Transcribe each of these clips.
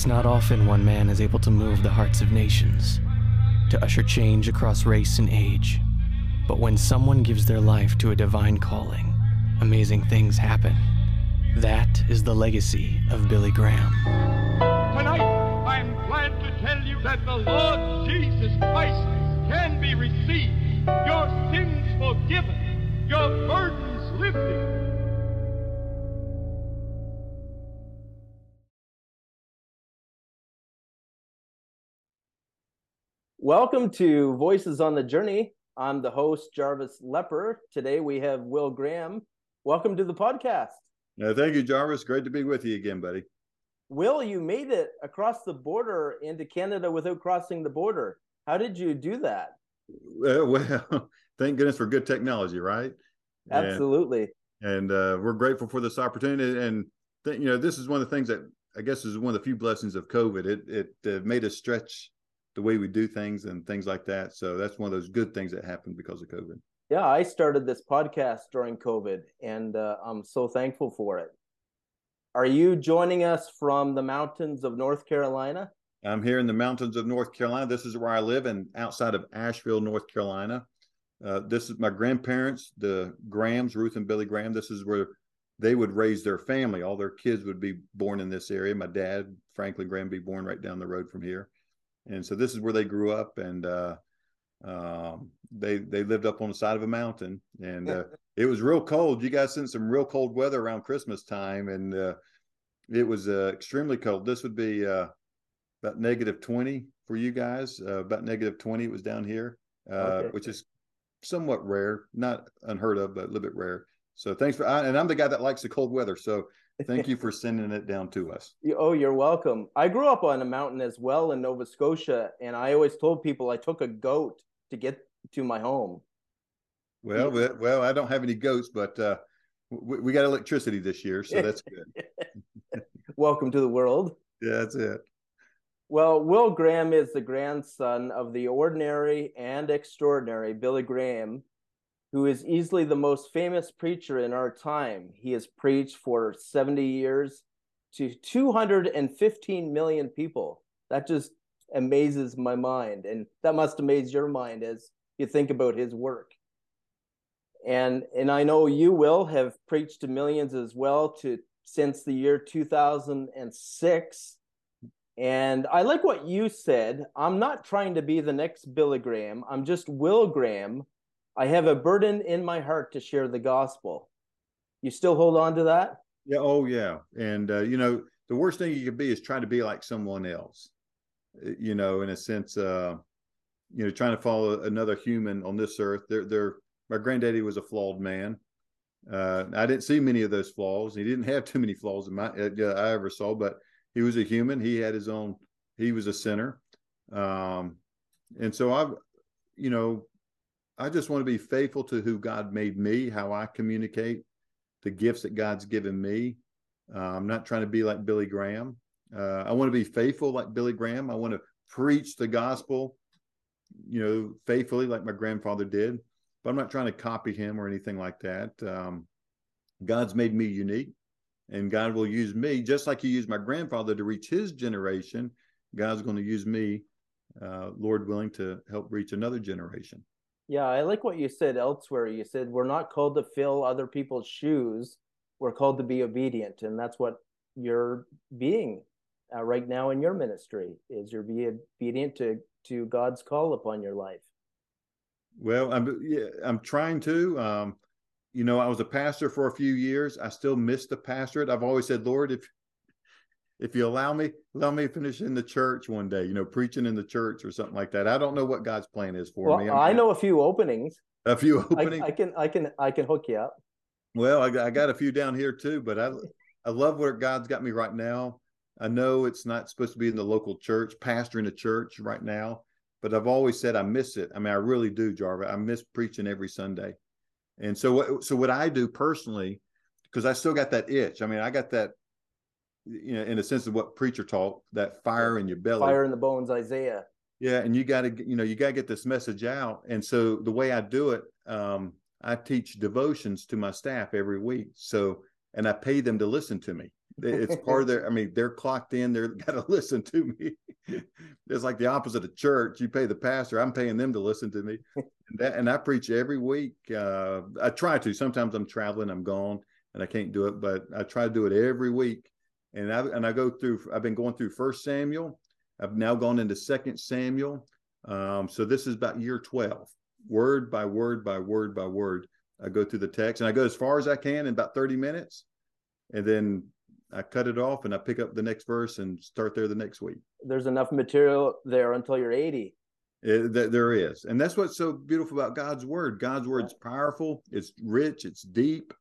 It's not often one man is able to move the hearts of nations, to usher change across race and age. But when someone gives their life to a divine calling, amazing things happen. That is the legacy of Billy Graham. Tonight, I'm glad to tell you that the Lord Jesus Christ can be received, your sins forgiven, your burdens lifted. Welcome to Voices on the Journey. I'm the host, Jarvis Lepper. Today we have Will Graham. Welcome to the podcast. Uh, thank you, Jarvis. Great to be with you again, buddy. Will, you made it across the border into Canada without crossing the border. How did you do that? Uh, well, thank goodness for good technology, right? Absolutely. And, and uh, we're grateful for this opportunity. And th- you know, this is one of the things that I guess is one of the few blessings of COVID. It it uh, made us stretch the way we do things and things like that. So that's one of those good things that happened because of COVID. Yeah, I started this podcast during COVID, and uh, I'm so thankful for it. Are you joining us from the mountains of North Carolina? I'm here in the mountains of North Carolina. This is where I live, and outside of Asheville, North Carolina. Uh, this is my grandparents, the Grahams, Ruth and Billy Graham. This is where they would raise their family. All their kids would be born in this area. My dad, Franklin Graham, be born right down the road from here and so this is where they grew up and uh, um, they they lived up on the side of a mountain and uh, it was real cold. You guys sent some real cold weather around christmas time and uh, it was uh, extremely cold. This would be uh, about negative 20 for you guys uh, about negative 20 it was down here okay. which is somewhat rare not unheard of but a little bit rare. So thanks for and i'm the guy that likes the cold weather. So Thank you for sending it down to us. Oh, you're welcome. I grew up on a mountain as well in Nova Scotia, and I always told people I took a goat to get to my home. Well, well, I don't have any goats, but uh, we, we got electricity this year, so that's good. welcome to the world. Yeah, that's it. Well, Will Graham is the grandson of the ordinary and extraordinary Billy Graham, who is easily the most famous preacher in our time. He has preached for 70 years to 215 million people. That just amazes my mind. And that must amaze your mind as you think about his work. And and I know you will have preached to millions as well to since the year 2006. And I like what you said. I'm not trying to be the next Billy Graham. I'm just Will Graham I have a burden in my heart to share the gospel. You still hold on to that? Yeah. Oh, yeah. And, uh, you know, the worst thing you could be is trying to be like someone else, uh, you know, in a sense, uh, you know, trying to follow another human on this earth. They're, they're, my granddaddy was a flawed man. Uh, I didn't see many of those flaws. He didn't have too many flaws in my, uh, I ever saw, but he was a human. He had his own, he was a sinner. Um, and so I've, you know, I just want to be faithful to who God made me, how I communicate the gifts that God's given me. Uh, I'm not trying to be like Billy Graham. Uh, I want to be faithful like Billy Graham. I want to preach the gospel, you know, faithfully like my grandfather did. But I'm not trying to copy him or anything like that. Um, God's made me unique, and God will use me just like He used my grandfather to reach His generation. God's going to use me, uh, Lord willing, to help reach another generation. Yeah, I like what you said elsewhere. You said we're not called to fill other people's shoes. We're called to be obedient, and that's what you're being uh, right now in your ministry. Is you're being obedient to to God's call upon your life. Well, I'm yeah, I'm trying to. Um, you know, I was a pastor for a few years. I still miss the pastorate. I've always said, Lord, if if you allow me, allow me to finish in the church one day, you know, preaching in the church or something like that. I don't know what God's plan is for well, me. I'm, i know a few openings. A few openings. I, I, can, I can, I can hook you up. Well, I, I got a few down here too, but I, I love where God's got me right now. I know it's not supposed to be in the local church, pastoring a church right now, but I've always said I miss it. I mean, I really do, Jarvis. I miss preaching every Sunday. And so what, so what I do personally, because I still got that itch. I mean, I got that you know, in a sense of what preacher taught, that fire in your belly, fire in the bones, Isaiah. Yeah, and you got to, you know, you got to get this message out. And so the way I do it, um, I teach devotions to my staff every week. So, and I pay them to listen to me. it's part of their. I mean, they're clocked in. They're got to listen to me. it's like the opposite of church. You pay the pastor. I'm paying them to listen to me, and, that, and I preach every week. Uh, I try to. Sometimes I'm traveling. I'm gone, and I can't do it. But I try to do it every week. And I and I go through. I've been going through First Samuel. I've now gone into Second Samuel. Um, so this is about year twelve, word by word by word by word. I go through the text and I go as far as I can in about 30 minutes. And then I cut it off and I pick up the next verse and start there the next week. There's enough material there until you're 80. It, th- there is. And that's what's so beautiful about God's word. God's word's powerful, it's rich, it's deep.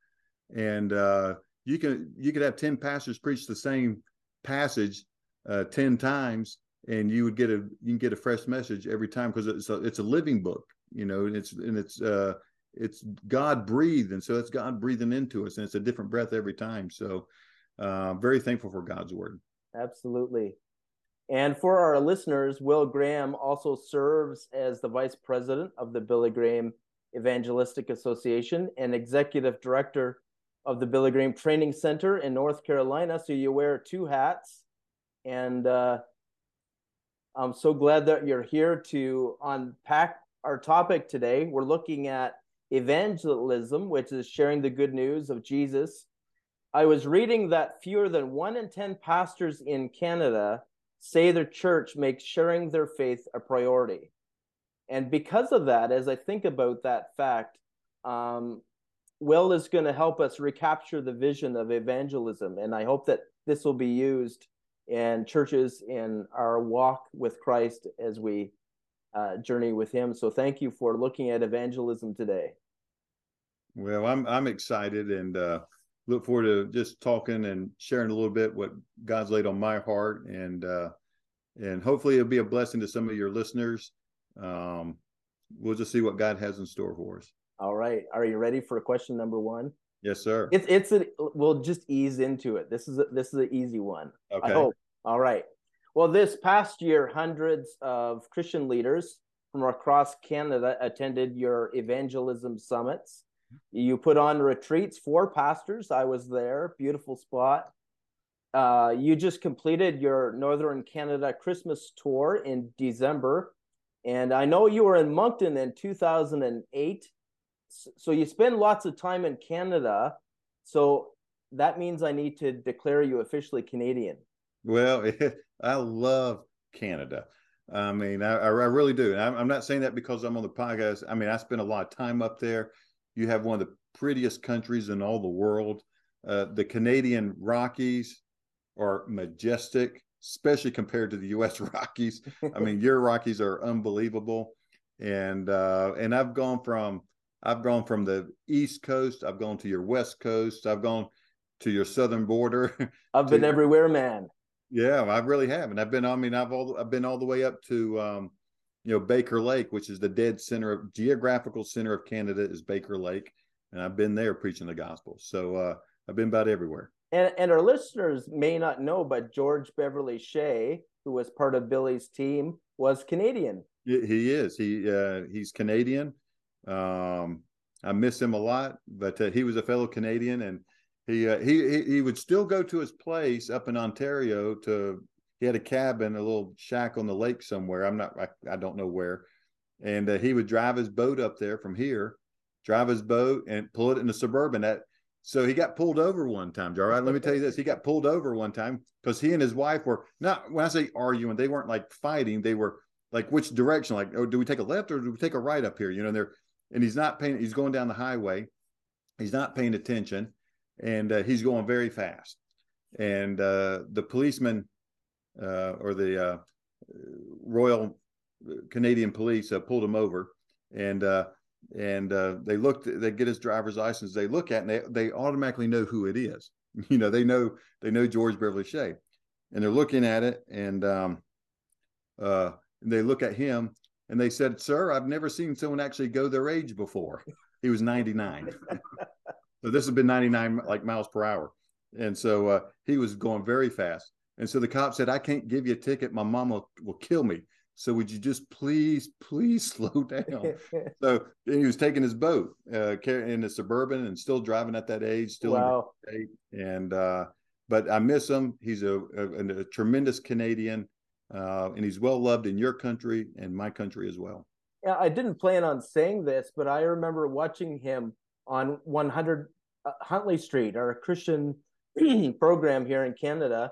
And uh, you can you could have 10 pastors preach the same passage uh, 10 times and you would get a you can get a fresh message every time because it's a, it's a living book, you know, and it's and it's uh it's God breathed, and so it's God breathing into us, and it's a different breath every time. So, uh, very thankful for God's word. Absolutely. And for our listeners, Will Graham also serves as the vice president of the Billy Graham Evangelistic Association and executive director of the Billy Graham Training Center in North Carolina. So you wear two hats, and uh, I'm so glad that you're here to unpack our topic today. We're looking at evangelism, which is sharing the good news of Jesus. I was reading that fewer than one in 10 pastors in Canada say their church makes sharing their faith a priority. And because of that, as I think about that fact, um, Will is going to help us recapture the vision of evangelism. And I hope that this will be used in churches in our walk with Christ as we uh, journey with Him. So thank you for looking at evangelism today. Well, I'm I'm excited and uh, look forward to just talking and sharing a little bit what God's laid on my heart, and uh, and hopefully it'll be a blessing to some of your listeners. Um, we'll just see what God has in store for us. All right, are you ready for question number one? Yes, sir. It's it's a, we'll just ease into it. This is a, this is an easy one. Okay. I hope. All right. Well, this past year, hundreds of Christian leaders from across Canada attended your evangelism summits. You put on retreats for pastors. I was there. Beautiful spot. Uh, you just completed your Northern Canada Christmas tour in December. And I know you were in Moncton in 2008. So you spend lots of time in Canada. So that means I need to declare you officially Canadian. Well, I love Canada. I mean, I, I really do. I'm, I'm not saying that because I'm on the podcast. I mean, I spend a lot of time up there. You have one of the prettiest countries in all the world. Uh, the Canadian Rockies are majestic, especially compared to the U.S. Rockies. I mean, your Rockies are unbelievable, and uh, and I've gone from I've gone from the East Coast. I've gone to your West Coast. I've gone to your southern border. I've been everywhere, man. Yeah, I really have, and I've been. I mean, I've all I've been all the way up to um, you know Baker Lake, which is the dead center of geographical center of Canada is Baker Lake, and I've been there preaching the gospel. So uh, I've been about everywhere. And and our listeners may not know, but George Beverly Shea, who was part of Billy's team, was Canadian. He is. He uh, he's Canadian. Um, I miss him a lot, but uh, he was a fellow Canadian, and he, uh, he he would still go to his place up in Ontario to he had a cabin, a little shack on the lake somewhere. I'm not, I, I don't know where. And uh, he would drive his boat up there from here, drive his boat and pull it in the suburban. That so he got pulled over one time. All right, let me tell you this: he got pulled over one time because he and his wife were not. When I say arguing, they weren't like fighting. They were like which direction? Like, oh, do we take a left or do we take a right up here? You know, they're and he's not paying. He's going down the highway. He's not paying attention, and uh, he's going very fast. And uh, the policeman uh, or the uh, Royal Canadian Police uh, pulled him over, and and they looked. They get his driver's license. They look at, and they they automatically know who it is. You know, they know they know George Beverly Shea, and they're looking at it, and um, uh, they look at him, and they said, "Sir, I've never seen someone actually go their age before." He was 99. so this has been 99 like miles per hour, and so uh, he was going very fast. And so the cop said, I can't give you a ticket. My mom will, will kill me. So would you just please, please slow down? so he was taking his boat uh, in a suburban and still driving at that age, still wow. and uh, but I miss him. He's a, a, a tremendous Canadian, uh, and he's well loved in your country and my country as well. Yeah, I didn't plan on saying this, but I remember watching him on 100 uh, Huntley Street, our Christian program here in Canada,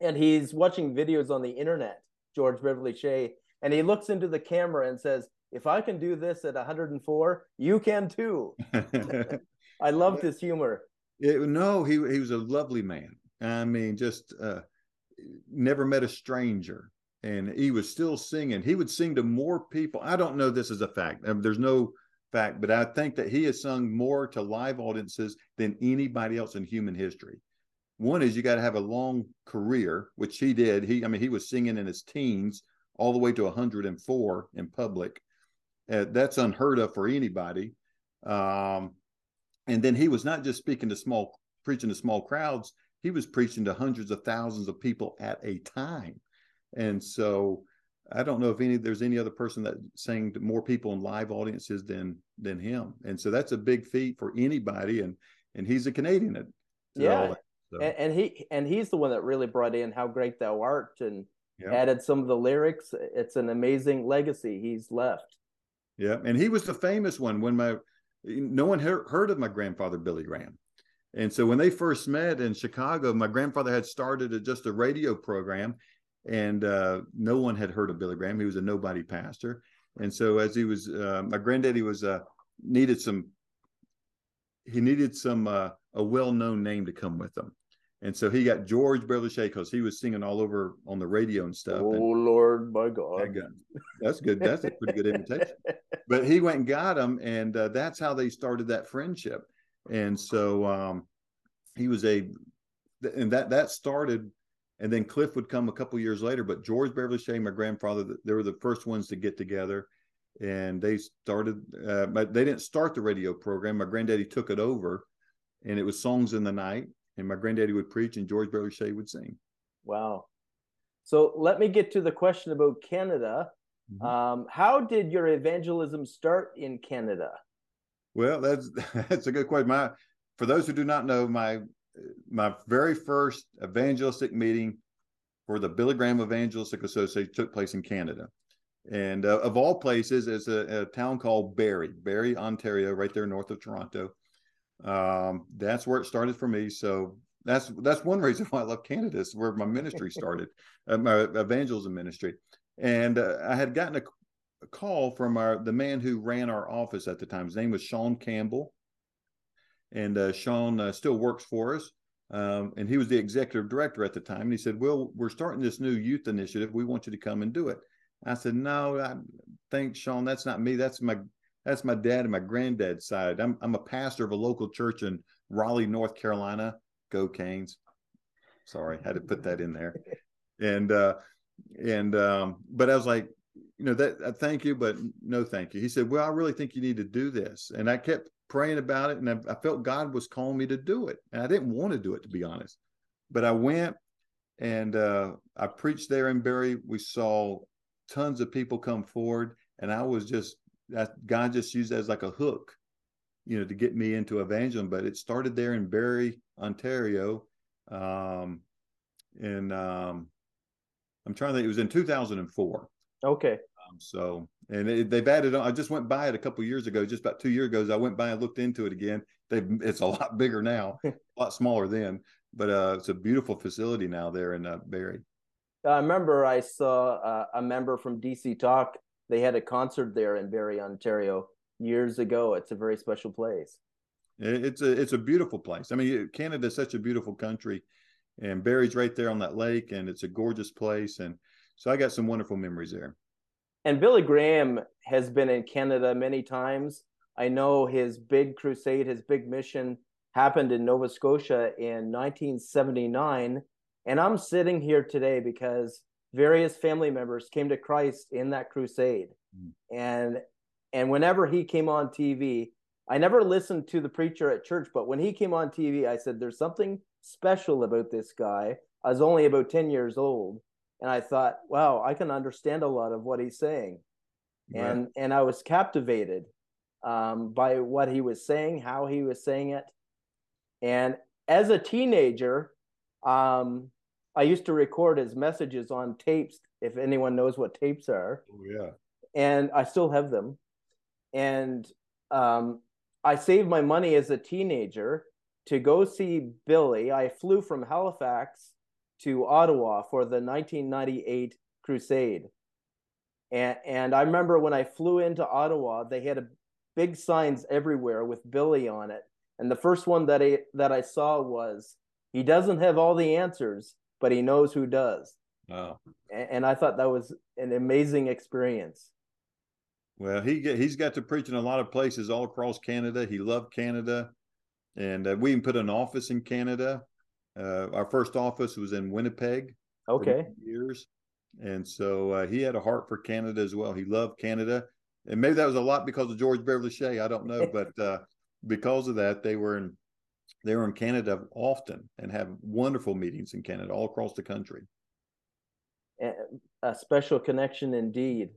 and he's watching videos on the internet. George Beverly Shea, and he looks into the camera and says, "If I can do this at 104, you can too." I loved his humor. It, no, he he was a lovely man. I mean, just uh, never met a stranger, and he was still singing. He would sing to more people. I don't know this is a fact. There's no fact, but I think that he has sung more to live audiences than anybody else in human history. One is you got to have a long career, which he did. He, I mean, he was singing in his teens all the way to 104 in public. Uh, that's unheard of for anybody. Um, and then he was not just speaking to small, preaching to small crowds. He was preaching to hundreds of thousands of people at a time. And so I don't know if any there's any other person that sang to more people in live audiences than than him. And so that's a big feat for anybody. And and he's a Canadian. yeah. So. And, and, he and he's the one that really brought in "How Great Thou Art" and yeah. added some of the lyrics. It's an amazing legacy he's left. Yeah, and he was the famous one when my no one heard of my grandfather Billy Graham, and so when they first met in Chicago, my grandfather had started a, just a radio program, and uh, no one had heard of Billy Graham. He was a nobody pastor, and so as he was, uh, my granddaddy was uh, needed some. He needed some uh, a well-known name to come with him, and so he got George Beverly Shea because he was singing all over on the radio and stuff. Oh and Lord, my God, that's good. That's a pretty good invitation. But he went and got him, and uh, that's how they started that friendship. And so um, he was a, and that that started, and then Cliff would come a couple years later. But George Beverly Shea, my grandfather, they were the first ones to get together, and they started. Uh, but they didn't start the radio program. My granddaddy took it over, and it was songs in the night and my granddaddy would preach and George Beverly Shea would sing. Wow. So let me get to the question about Canada. Mm-hmm. Um, how did your evangelism start in Canada? Well, that's that's a good question. My for those who do not know, my my very first evangelistic meeting for the Billy Graham Evangelistic Association took place in Canada. And uh, of all places, is a, a, town called Barrie, Barrie, Ontario, right there north of Toronto um, that's where it started for me. So that's that's one reason why I love Canada. Is where my ministry started, uh, my evangelism ministry. And uh, I had gotten a, call from our the man who ran our office at the time. His name was Sean Campbell, and uh, Sean uh, still works for us. Um, and he was the executive director at the time. And he said, "Well, we're starting this new youth initiative. We want you to come and do it." I said, "No, I think Sean, that's not me. That's my that's my dad and my granddad's side. I'm I'm a pastor of a local church in Raleigh, North Carolina. Go Canes. Sorry, had to put that in there. And uh and um, but I was like, you know, that uh, thank you, but no thank you. He said, Well, I really think you need to do this. And I kept praying about it and I, I felt God was calling me to do it. And I didn't want to do it to be honest. But I went and uh I preached there in Barrie. We saw tons of people come forward and I was just that God just used that as like a hook, you know, to get me into evangelism. But it started there in Barrie, Ontario. Um, and um, I'm trying to think, it was in 2004. Okay. Um, so, and it, they've added on. I just went by it a couple years ago, just about two years ago. As I went by and looked into it again. They, it's a lot bigger now, a lot smaller then, but uh, it's a beautiful facility now there in uh, Barrie. I remember I saw uh, a member from DC Talk they had a concert there in Barrie, Ontario years ago. It's a very special place. It's a it's a beautiful place. I mean, Canada is such a beautiful country, and Barrie's right there on that lake, and it's a gorgeous place. And so I got some wonderful memories there. And Billy Graham has been in Canada many times. I know his big crusade, his big mission happened in Nova Scotia in 1979. And I'm sitting here today because various family members came to Christ in that crusade. Mm. And and whenever he came on TV, I never listened to the preacher at church, but when he came on TV, I said there's something special about this guy. I was only about 10 years old, and I thought, wow, I can understand a lot of what he's saying. Right. And and I was captivated um, by what he was saying, how he was saying it. And as a teenager, Um, I used to record his messages on tapes, if anyone knows what tapes are. Oh, yeah. And I still have them. And um, I saved my money as a teenager to go see Billy. I flew from Halifax to Ottawa for the 1998 Crusade. And, and I remember when I flew into Ottawa, they had a big signs everywhere with Billy on it. And the first one that I that I saw was he doesn't have all the answers, but he knows who does. Wow. And, and I thought that was an amazing experience. Well, he get, he's got to preach in a lot of places all across Canada. He loved Canada, and uh, we even put an office in Canada. Uh, our first office was in Winnipeg. Okay. years, and so uh, he had a heart for Canada as well. He loved Canada, and maybe that was a lot because of George Beverly Shea. I don't know, but uh, because of that, they were in they were in Canada often and have wonderful meetings in Canada all across the country. A special connection indeed.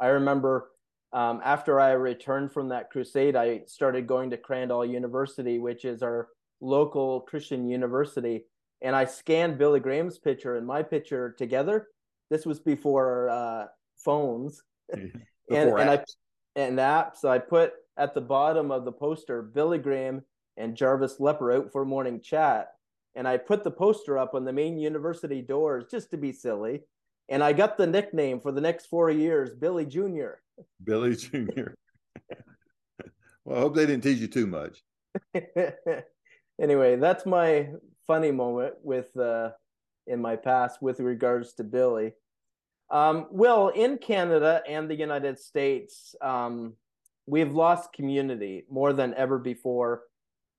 I remember um, after I returned from that crusade, I started going to Crandall University, which is our local Christian university, and I scanned Billy Graham's picture and my picture together. This was before uh, phones, before and, apps. and I and apps. I put at the bottom of the poster Billy Graham and Jarvis Lepper out for morning chat, and I put the poster up on the main university doors just to be silly. And I got the nickname for the next four years, Billy Junior. Billy Jr. well, I hope they didn't tease you too much. anyway, that's my funny moment with uh, in my past with regards to Billy. Um, well, in Canada and the United States, um, we've lost community more than ever before.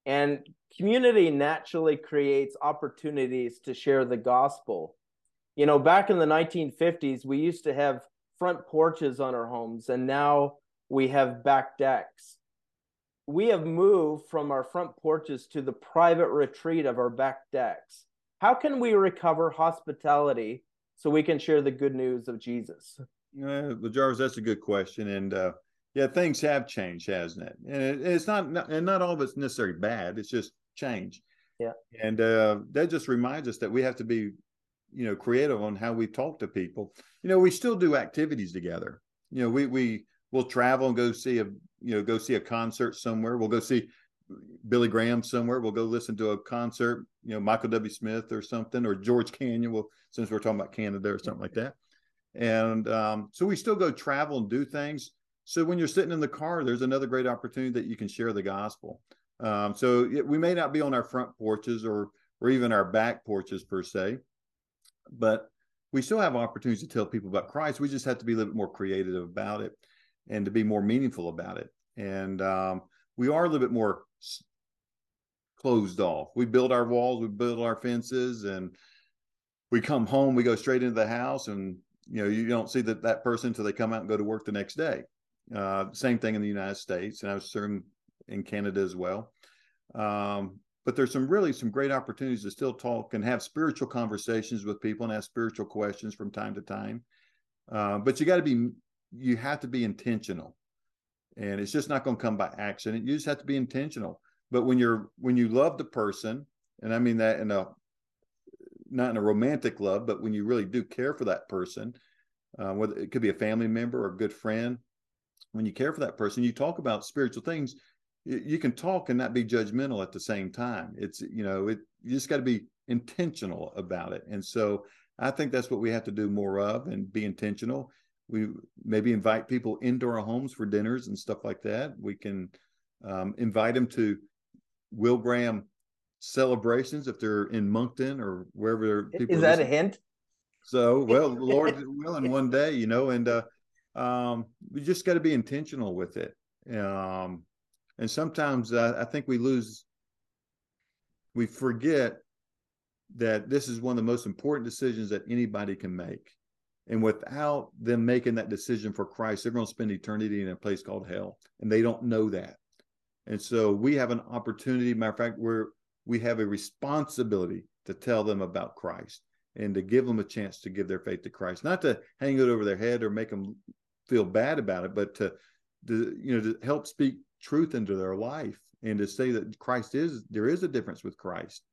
And community naturally creates opportunities to share the gospel. You know, back in the 1950s, we used to have front porches on our homes, and now we have back decks. We have moved from our front porches to the private retreat of our back decks. How can we recover hospitality so we can share the good news of Jesus? Uh, well, Jarvis, that's a good question, and uh, yeah, things have changed, hasn't it? And it, it's not, not, and not all of it's necessarily bad. It's just change. Yeah, and uh, that just reminds us that we have to be, you know, creative on how we talk to people. You know, we still do activities together. You know, we we will travel and go see a you know go see a concert somewhere. We'll go see Billy Graham somewhere. We'll go listen to a concert. You know, Michael W. Smith or something, or George Canyon. Well, since we're talking about Canada or something like that. And um, so we still go travel and do things. So when you're sitting in the car, there's another great opportunity that you can share the gospel. Um, so it, we may not be on our front porches or or even our back porches per se, but we still have opportunities to tell people about Christ. We just have to be a little bit more creative about it and to be more meaningful about it. And um, we are a little bit more closed off. We build our walls, we build our fences, and we come home. We go straight into the house, and you know you don't see that that person until they come out and go to work the next day. Uh, same thing in the United States, and I certain in Canada as well. Um, but there's some really some great opportunities to still talk and have spiritual conversations with people and ask spiritual questions from time to time. Uh, but you got to be you have to be intentional, and it's just not going to come by accident. You just have to be intentional. But when you're when you love the person, and I mean that in a not in a romantic love, but when you really do care for that person, uh, whether it could be a family member or a good friend, when you care for that person, you talk about spiritual things. You, you can talk and not be judgmental at the same time. It's you know it you just got to be intentional about it. And so I think that's what we have to do more of and be intentional. We maybe invite people into our homes for dinners and stuff like that. We can um, invite them to Will Graham celebrations if they're in Moncton or wherever people is that a hint? So, well, Lord willing, one day, you know, and uh, um, we just got to be intentional with it. Um, and sometimes uh, I think we lose, we forget that this is one of the most important decisions that anybody can make. And without them making that decision for Christ, they're going to spend eternity in a place called hell, and they don't know that. And so we have an opportunity. Matter of fact, we're we have a responsibility to tell them about Christ and to give them a chance to give their faith to Christ, not to hang it over their head or make them feel bad about it, but to, to you know to help speak truth into their life and to say that Christ is there is a difference with Christ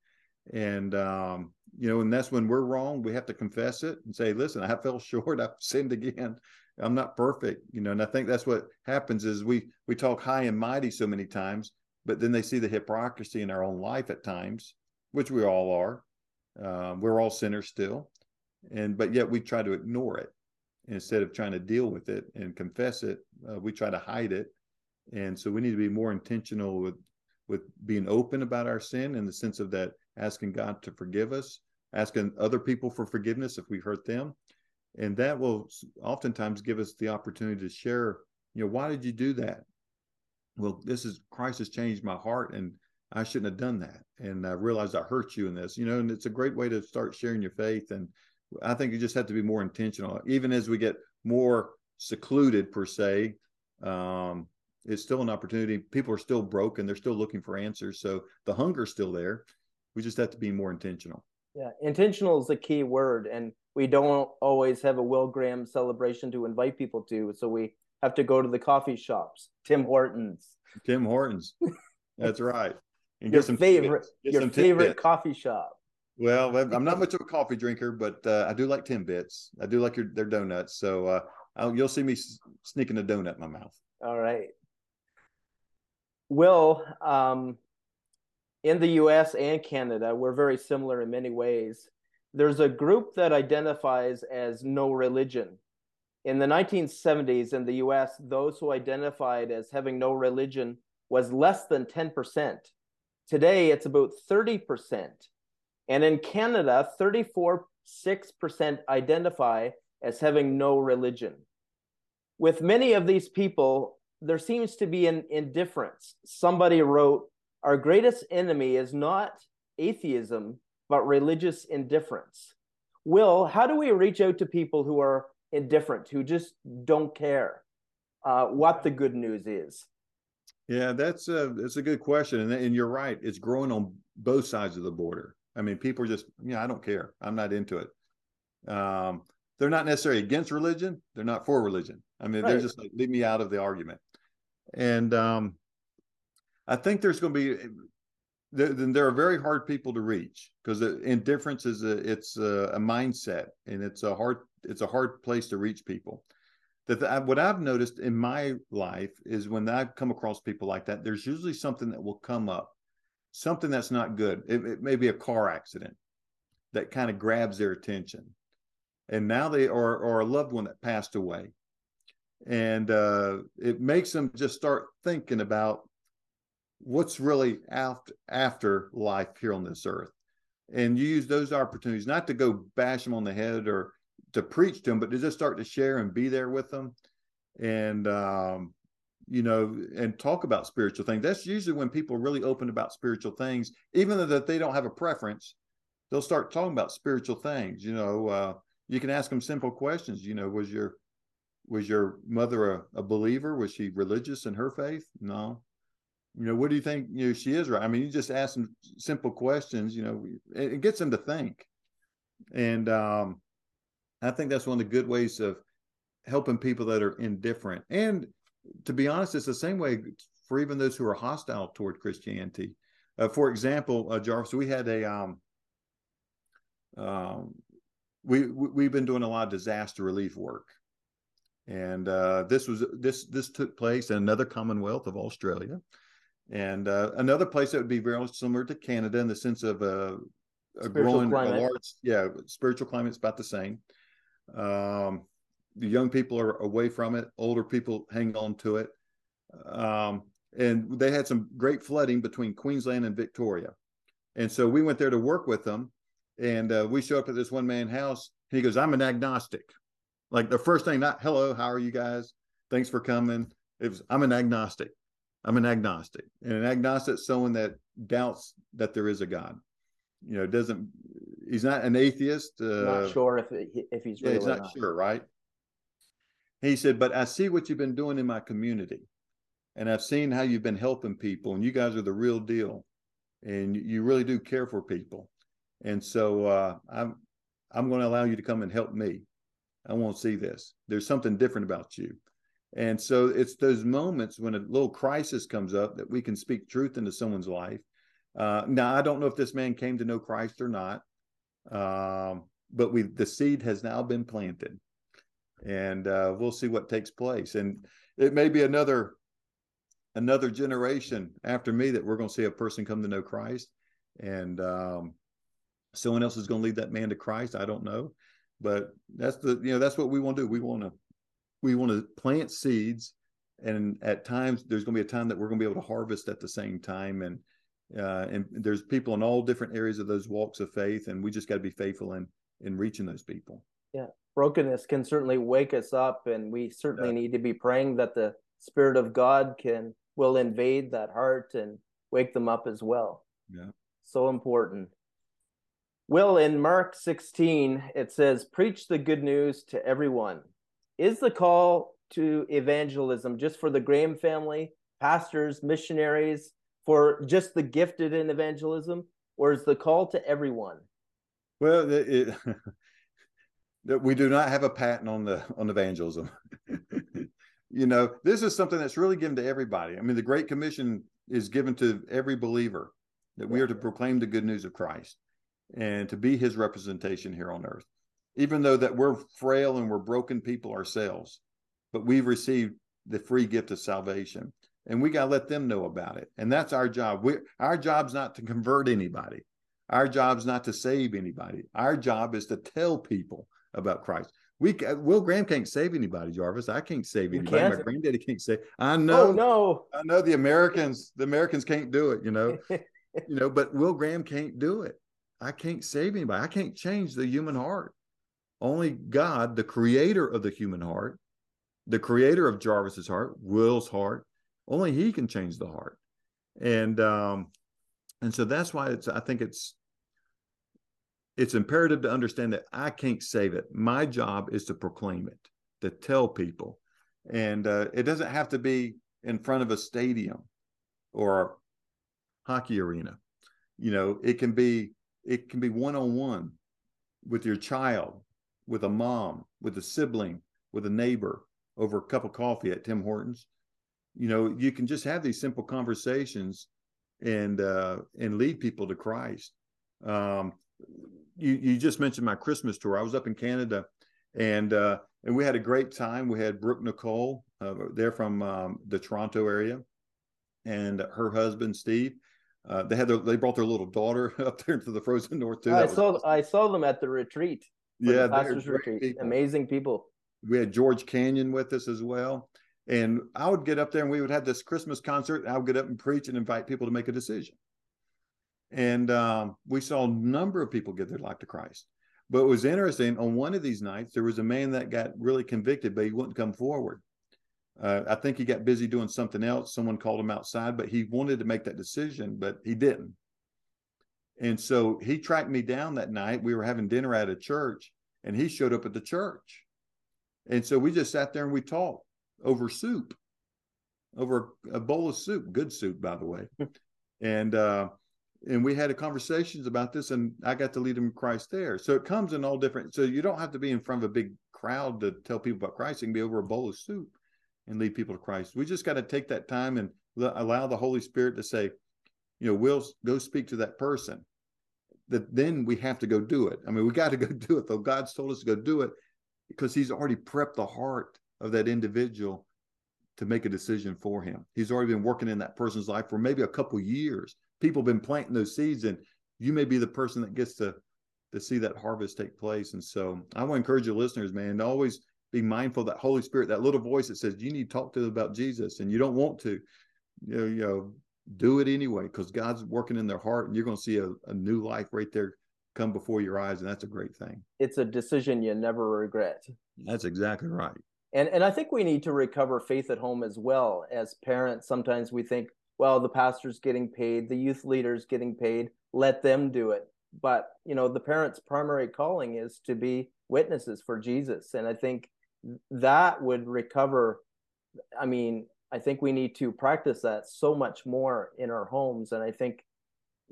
and um, you know, and that's when we're wrong. We have to confess it and say, "Listen, I fell short. I've sinned again. I'm not perfect." You know, and I think that's what happens is we we talk high and mighty so many times, but then they see the hypocrisy in our own life at times, which we all are. Um, we're all sinners still, and but yet we try to ignore it instead of trying to deal with it and confess it. Uh, we try to hide it, and so we need to be more intentional with with being open about our sin in the sense of that asking God to forgive us, asking other people for forgiveness if we hurt them. And that will oftentimes give us the opportunity to share, you know, why did you do that? Well, this is Christ has changed my heart and I shouldn't have done that. And I realized I hurt you in this, you know, and it's a great way to start sharing your faith. And I think you just have to be more intentional, even as we get more secluded per se. Um, it's still an opportunity. People are still broken. They're still looking for answers. So the hunger's still there. We just have to be more intentional. Yeah, intentional is the key word, and we don't always have a Will Graham celebration to invite people to, so we have to go to the coffee shops, Tim Hortons. Tim Hortons, that's right. And your favorite, your favorite coffee shop. Well, I'm not much of a coffee drinker, but uh, I do like Timbits. I do like your, their donuts. So uh, you'll see me sneaking a donut in my mouth. All right. Will, um, in the US and Canada, we're very similar in many ways. There's a group that identifies as no religion. In the 1970s in the US, those who identified as having no religion was less than 10%. Today, it's about 30%. And in Canada, 34 6% identify as having no religion. With many of these people, there seems to be an indifference. Somebody wrote, our greatest enemy is not atheism, but religious indifference. Will, how do we reach out to people who are indifferent, who just don't care uh, what the good news is? Yeah, that's a that's a good question, and and you're right. It's growing on both sides of the border. I mean, people are just, yeah, I don't care. I'm not into it. Um, they're not necessarily against religion. They're not for religion. I mean, right. they're just like, leave me out of the argument. And um, I think there's going to be then there are very hard people to reach because indifference is a it's a, a, mindset and it's a hard it's a hard place to reach people. That what I've noticed in my life is when I've come across people like that, there's usually something that will come up, something that's not good. It, it may be a car accident that kind of grabs their attention, and now they are or a loved one that passed away, and uh, it makes them just start thinking about what's really after after life here on this earth. And you use those opportunities not to go bash them on the head or to preach to them but to just start to share and be there with them. And um, you know and talk about spiritual things. That's usually when people are really open about spiritual things even though that they don't have a preference they'll start talking about spiritual things you know uh, you can ask them simple questions you know was your was your mother a, a believer? Was she religious in her faith? No you know, what do you think? You know, she is right. I mean, you just ask them simple questions. You know, it, it gets them to think, and um, I think that's one of the good ways of helping people that are indifferent. And to be honest, it's the same way for even those who are hostile toward Christianity. Uh, for example, uh, Jarvis, we had a um, um, we, we have been doing a lot of disaster relief work, and uh, this was this this took place in another Commonwealth of Australia. And uh, another place that would be very similar to Canada in the sense of a, a growing, climate. a large, yeah, spiritual climate is about the same. Um, the young people are away from it, older people hang on to it. Um, and they had some great flooding between Queensland and Victoria. And so we went there to work with them. And uh, we show up at this one man house. And he goes, I'm an agnostic. Like the first thing, not hello, how are you guys? Thanks for coming. It was, I'm an agnostic. I'm an agnostic, and an agnostic is someone that doubts that there is a God. You know, doesn't he's not an atheist. Uh, not sure if if he's yeah, he's not, not sure, right? He said, "But I see what you've been doing in my community, and I've seen how you've been helping people, and you guys are the real deal, and you really do care for people, and so uh, I'm I'm going to allow you to come and help me. I want to see this. There's something different about you." And so it's those moments when a little crisis comes up that we can speak truth into someone's life Uh, now I don't know if this man came to know Christ or not, um, but we the seed has now been planted, and uh, we'll see what takes place. And it may be another another generation after me that we're going to see a person come to know Christ, and um, someone else is going to lead that man to Christ. I don't know, but that's the you know that's what we want to do. We want to we want to plant seeds, and at times there's going to be a time that we're going to be able to harvest at the same time, and uh, and there's people in all different areas of those walks of faith, and we just got to be faithful in in reaching those people. Yeah, brokenness can certainly wake us up, and we certainly yeah. need to be praying that the Spirit of God can will invade that heart and wake them up as well. Yeah, so important. Will in Mark 16 it says, "Preach the good news to everyone." Is the call to evangelism just for the Graham family, pastors, missionaries? for just the gifted in evangelism, or is the call to everyone? Well, it, it, we do not have a patent on the on evangelism. you know, this is something that's really given to everybody. I mean, the Great Commission is given to every believer that we are to proclaim the good news of Christ and to be His representation here on earth. Even though that we're frail and we're broken people ourselves, but we've received the free gift of salvation and we got to let them know about it. And that's our job. We our job's not to convert anybody. Our job's not to save anybody. Our job is to tell people about Christ. We Will Graham can't save anybody, Jarvis. I can't save anybody. My granddaddy can't save. I oh, know. Oh, no. I know the Americans. The Americans can't do it. You know. you know. But Will Graham can't do it. I can't save anybody. I can't change the human heart. Only God, the creator of the human heart, the creator of Jarvis's heart, Will's heart, only he can change the heart. And um, and so that's why it's I think it's it's imperative to understand that I can't save it. My job is to proclaim it, to tell people. And uh, it doesn't have to be in front of a stadium or a hockey arena. You know, it can be it can be one on one with your child, with a mom, with a sibling, with a neighbor over a cup of coffee at Tim Hortons you know you can just have these simple conversations and uh and lead people to christ um you you just mentioned my christmas tour i was up in canada and uh and we had a great time we had brooke nicole uh, they're from um, the toronto area and her husband steve uh, they had their, they brought their little daughter up there to the frozen north too. I saw. I saw them at the retreat. Yeah, the retreat. People. Amazing people. We had George Canyon with us as well. And I would get up there and we would have this Christmas concert. And I would get up and preach and invite people to make a decision. And um, we saw a number of people give their life to Christ. But it was interesting. On one of these nights, there was a man that got really convicted, but he wouldn't come forward. Uh, I think he got busy doing something else. Someone called him outside, but he wanted to make that decision, but he didn't. And so he tracked me down that night. We were having dinner at a church, and he showed up at the church. And so we just sat there and we talked over soup, over a bowl of soup, good soup, by the way. and uh, and we had a conversations about this, and I got to lead them Christ there. So it comes in all different. So you don't have to be in front of a big crowd to tell people about Christ. You can be over a bowl of soup and lead people to Christ. We just got to take that time and allow the Holy Spirit to say, you know, we'll go speak to that person. That then we have to go do it. I mean, we got to go do it. Though God's told us to go do it because He's already prepped the heart of that individual to make a decision for him. He's already been working in that person's life for maybe a couple years. People have been planting those seeds, and you may be the person that gets to to see that harvest take place. And so I want to encourage your listeners, man, to always be mindful that Holy Spirit, that little voice that says you need to talk to them about Jesus, and you don't want to, you know, you know do it anyway because God's working in their heart, and you're going to see a, a new life right there come before your eyes, and that's a great thing. It's a decision you never regret. That's exactly right and and i think we need to recover faith at home as well as parents sometimes we think well the pastor's getting paid the youth leader's getting paid let them do it but you know the parents primary calling is to be witnesses for jesus and i think that would recover i mean i think we need to practice that so much more in our homes and i think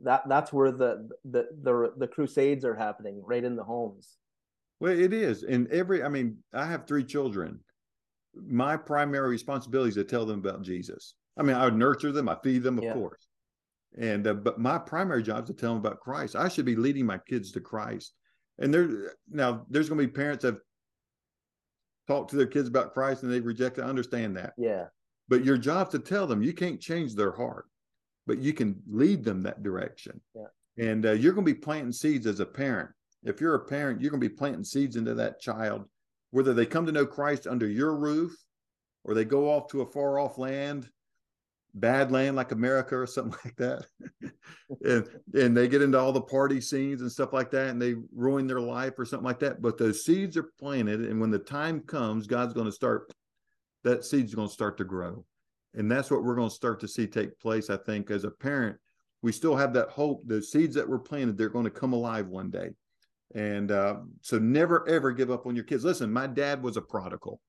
that that's where the the the, the crusades are happening right in the homes well it is and every i mean i have three children my primary responsibility is to tell them about Jesus. I mean, I would nurture them, I feed them, of yeah. course. And uh, but my primary job is to tell them about Christ. I should be leading my kids to Christ. And there now there's going to be parents that have talked to their kids about Christ and they reject. I understand that. Yeah. But your job to tell them you can't change their heart, but you can lead them that direction. Yeah. And uh, you're going to be planting seeds as a parent. If you're a parent, you're going to be planting seeds into that child, whether they come to know Christ under your roof or they go off to a far off land bad land like America or something like that. and, and they get into all the party scenes and stuff like that and they ruin their life or something like that. But those seeds are planted. And when the time comes, God's going to start, that seed's going to start to grow. And that's what we're going to start to see take place, I think, as a parent. We still have that hope. The seeds that were planted, they're going to come alive one day. And uh, so never, ever give up on your kids. Listen, my dad was a prodigal.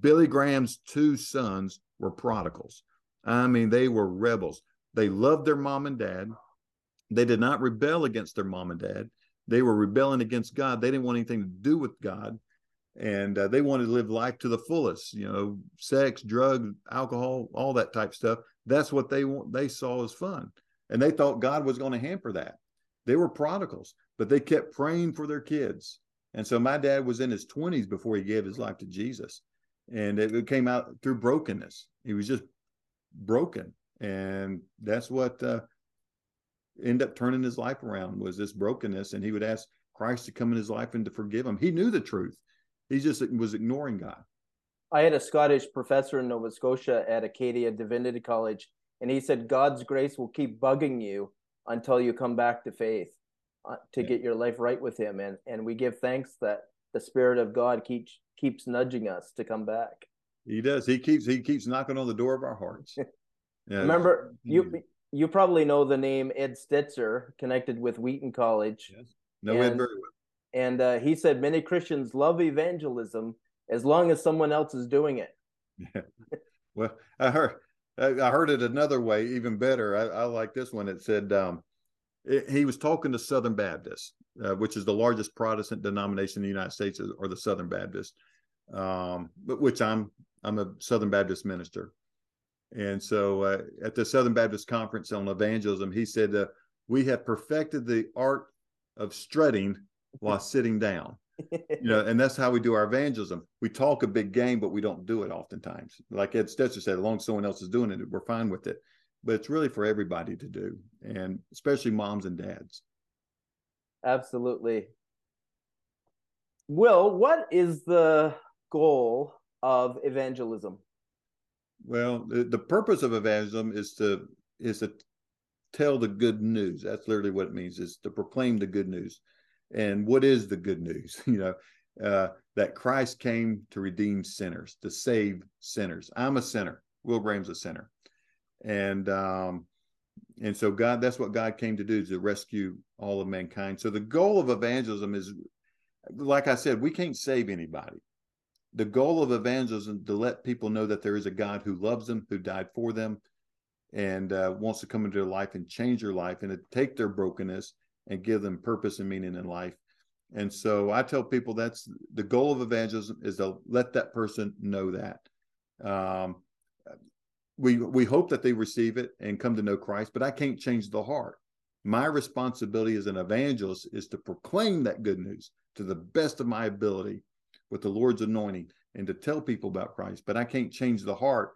Billy Graham's two sons were prodigals I mean, they were rebels. They loved their mom and dad. They did not rebel against their mom and dad. They were rebelling against God. They didn't want anything to do with God. And uh, they wanted to live life to the fullest, you know, sex, drugs, alcohol, all that type stuff. That's what they want, they saw as fun. And they thought God was going to hamper that. They were prodigals, but they kept praying for their kids. And so my dad was in his 20s before he gave his life to Jesus. And it came out through brokenness. He was just broken and that's what uh, ended up turning his life around was this brokenness and he would ask christ to come in his life and to forgive him he knew the truth he just was ignoring god i had a scottish professor in nova scotia at acadia divinity college and he said god's grace will keep bugging you until you come back to faith uh, to yeah. get your life right with him and and we give thanks that the spirit of god keeps keeps nudging us to come back he does. He keeps he keeps knocking on the door of our hearts. Yeah. Remember, you you probably know the name Ed Stetzer, connected with Wheaton College. Yes. And, Ed very well. And uh, he said many Christians love evangelism as long as someone else is doing it. Yeah. Well, I heard I heard it another way, even better. I, I like this one. It said um, it, he was talking to Southern Baptists, uh, which is the largest Protestant denomination in the United States, or the Southern Baptist, um, but which I'm I'm a Southern Baptist minister. And so uh, at the Southern Baptist Conference on Evangelism, he said, uh, We have perfected the art of strutting while sitting down. you know, and that's how we do our evangelism. We talk a big game, but we don't do it oftentimes. Like Ed Stetzer said, as long as someone else is doing it, we're fine with it. But it's really for everybody to do, and especially moms and dads. Absolutely. Will, what is the goal of evangelism? Well, the, the purpose of evangelism is to is to tell the good news. That's literally what it means: is to proclaim the good news. And what is the good news? You know, uh, that Christ came to redeem sinners, to save sinners. I'm a sinner. Will Graham's a sinner, and um, and so God, that's what God came to do to rescue all of mankind. So the goal of evangelism is, like I said, we can't save anybody the goal of evangelism to let people know that there is a God who loves them, who died for them, and uh, wants to come into their life and change their life and to take their brokenness and give them purpose and meaning in life. And so I tell people that's the goal of evangelism is to let that person know that. Um, we we hope that they receive it and come to know Christ, but I can't change the heart. My responsibility as an evangelist is to proclaim that good news to the best of my ability with the Lord's anointing and to tell people about Christ. But I can't change the heart.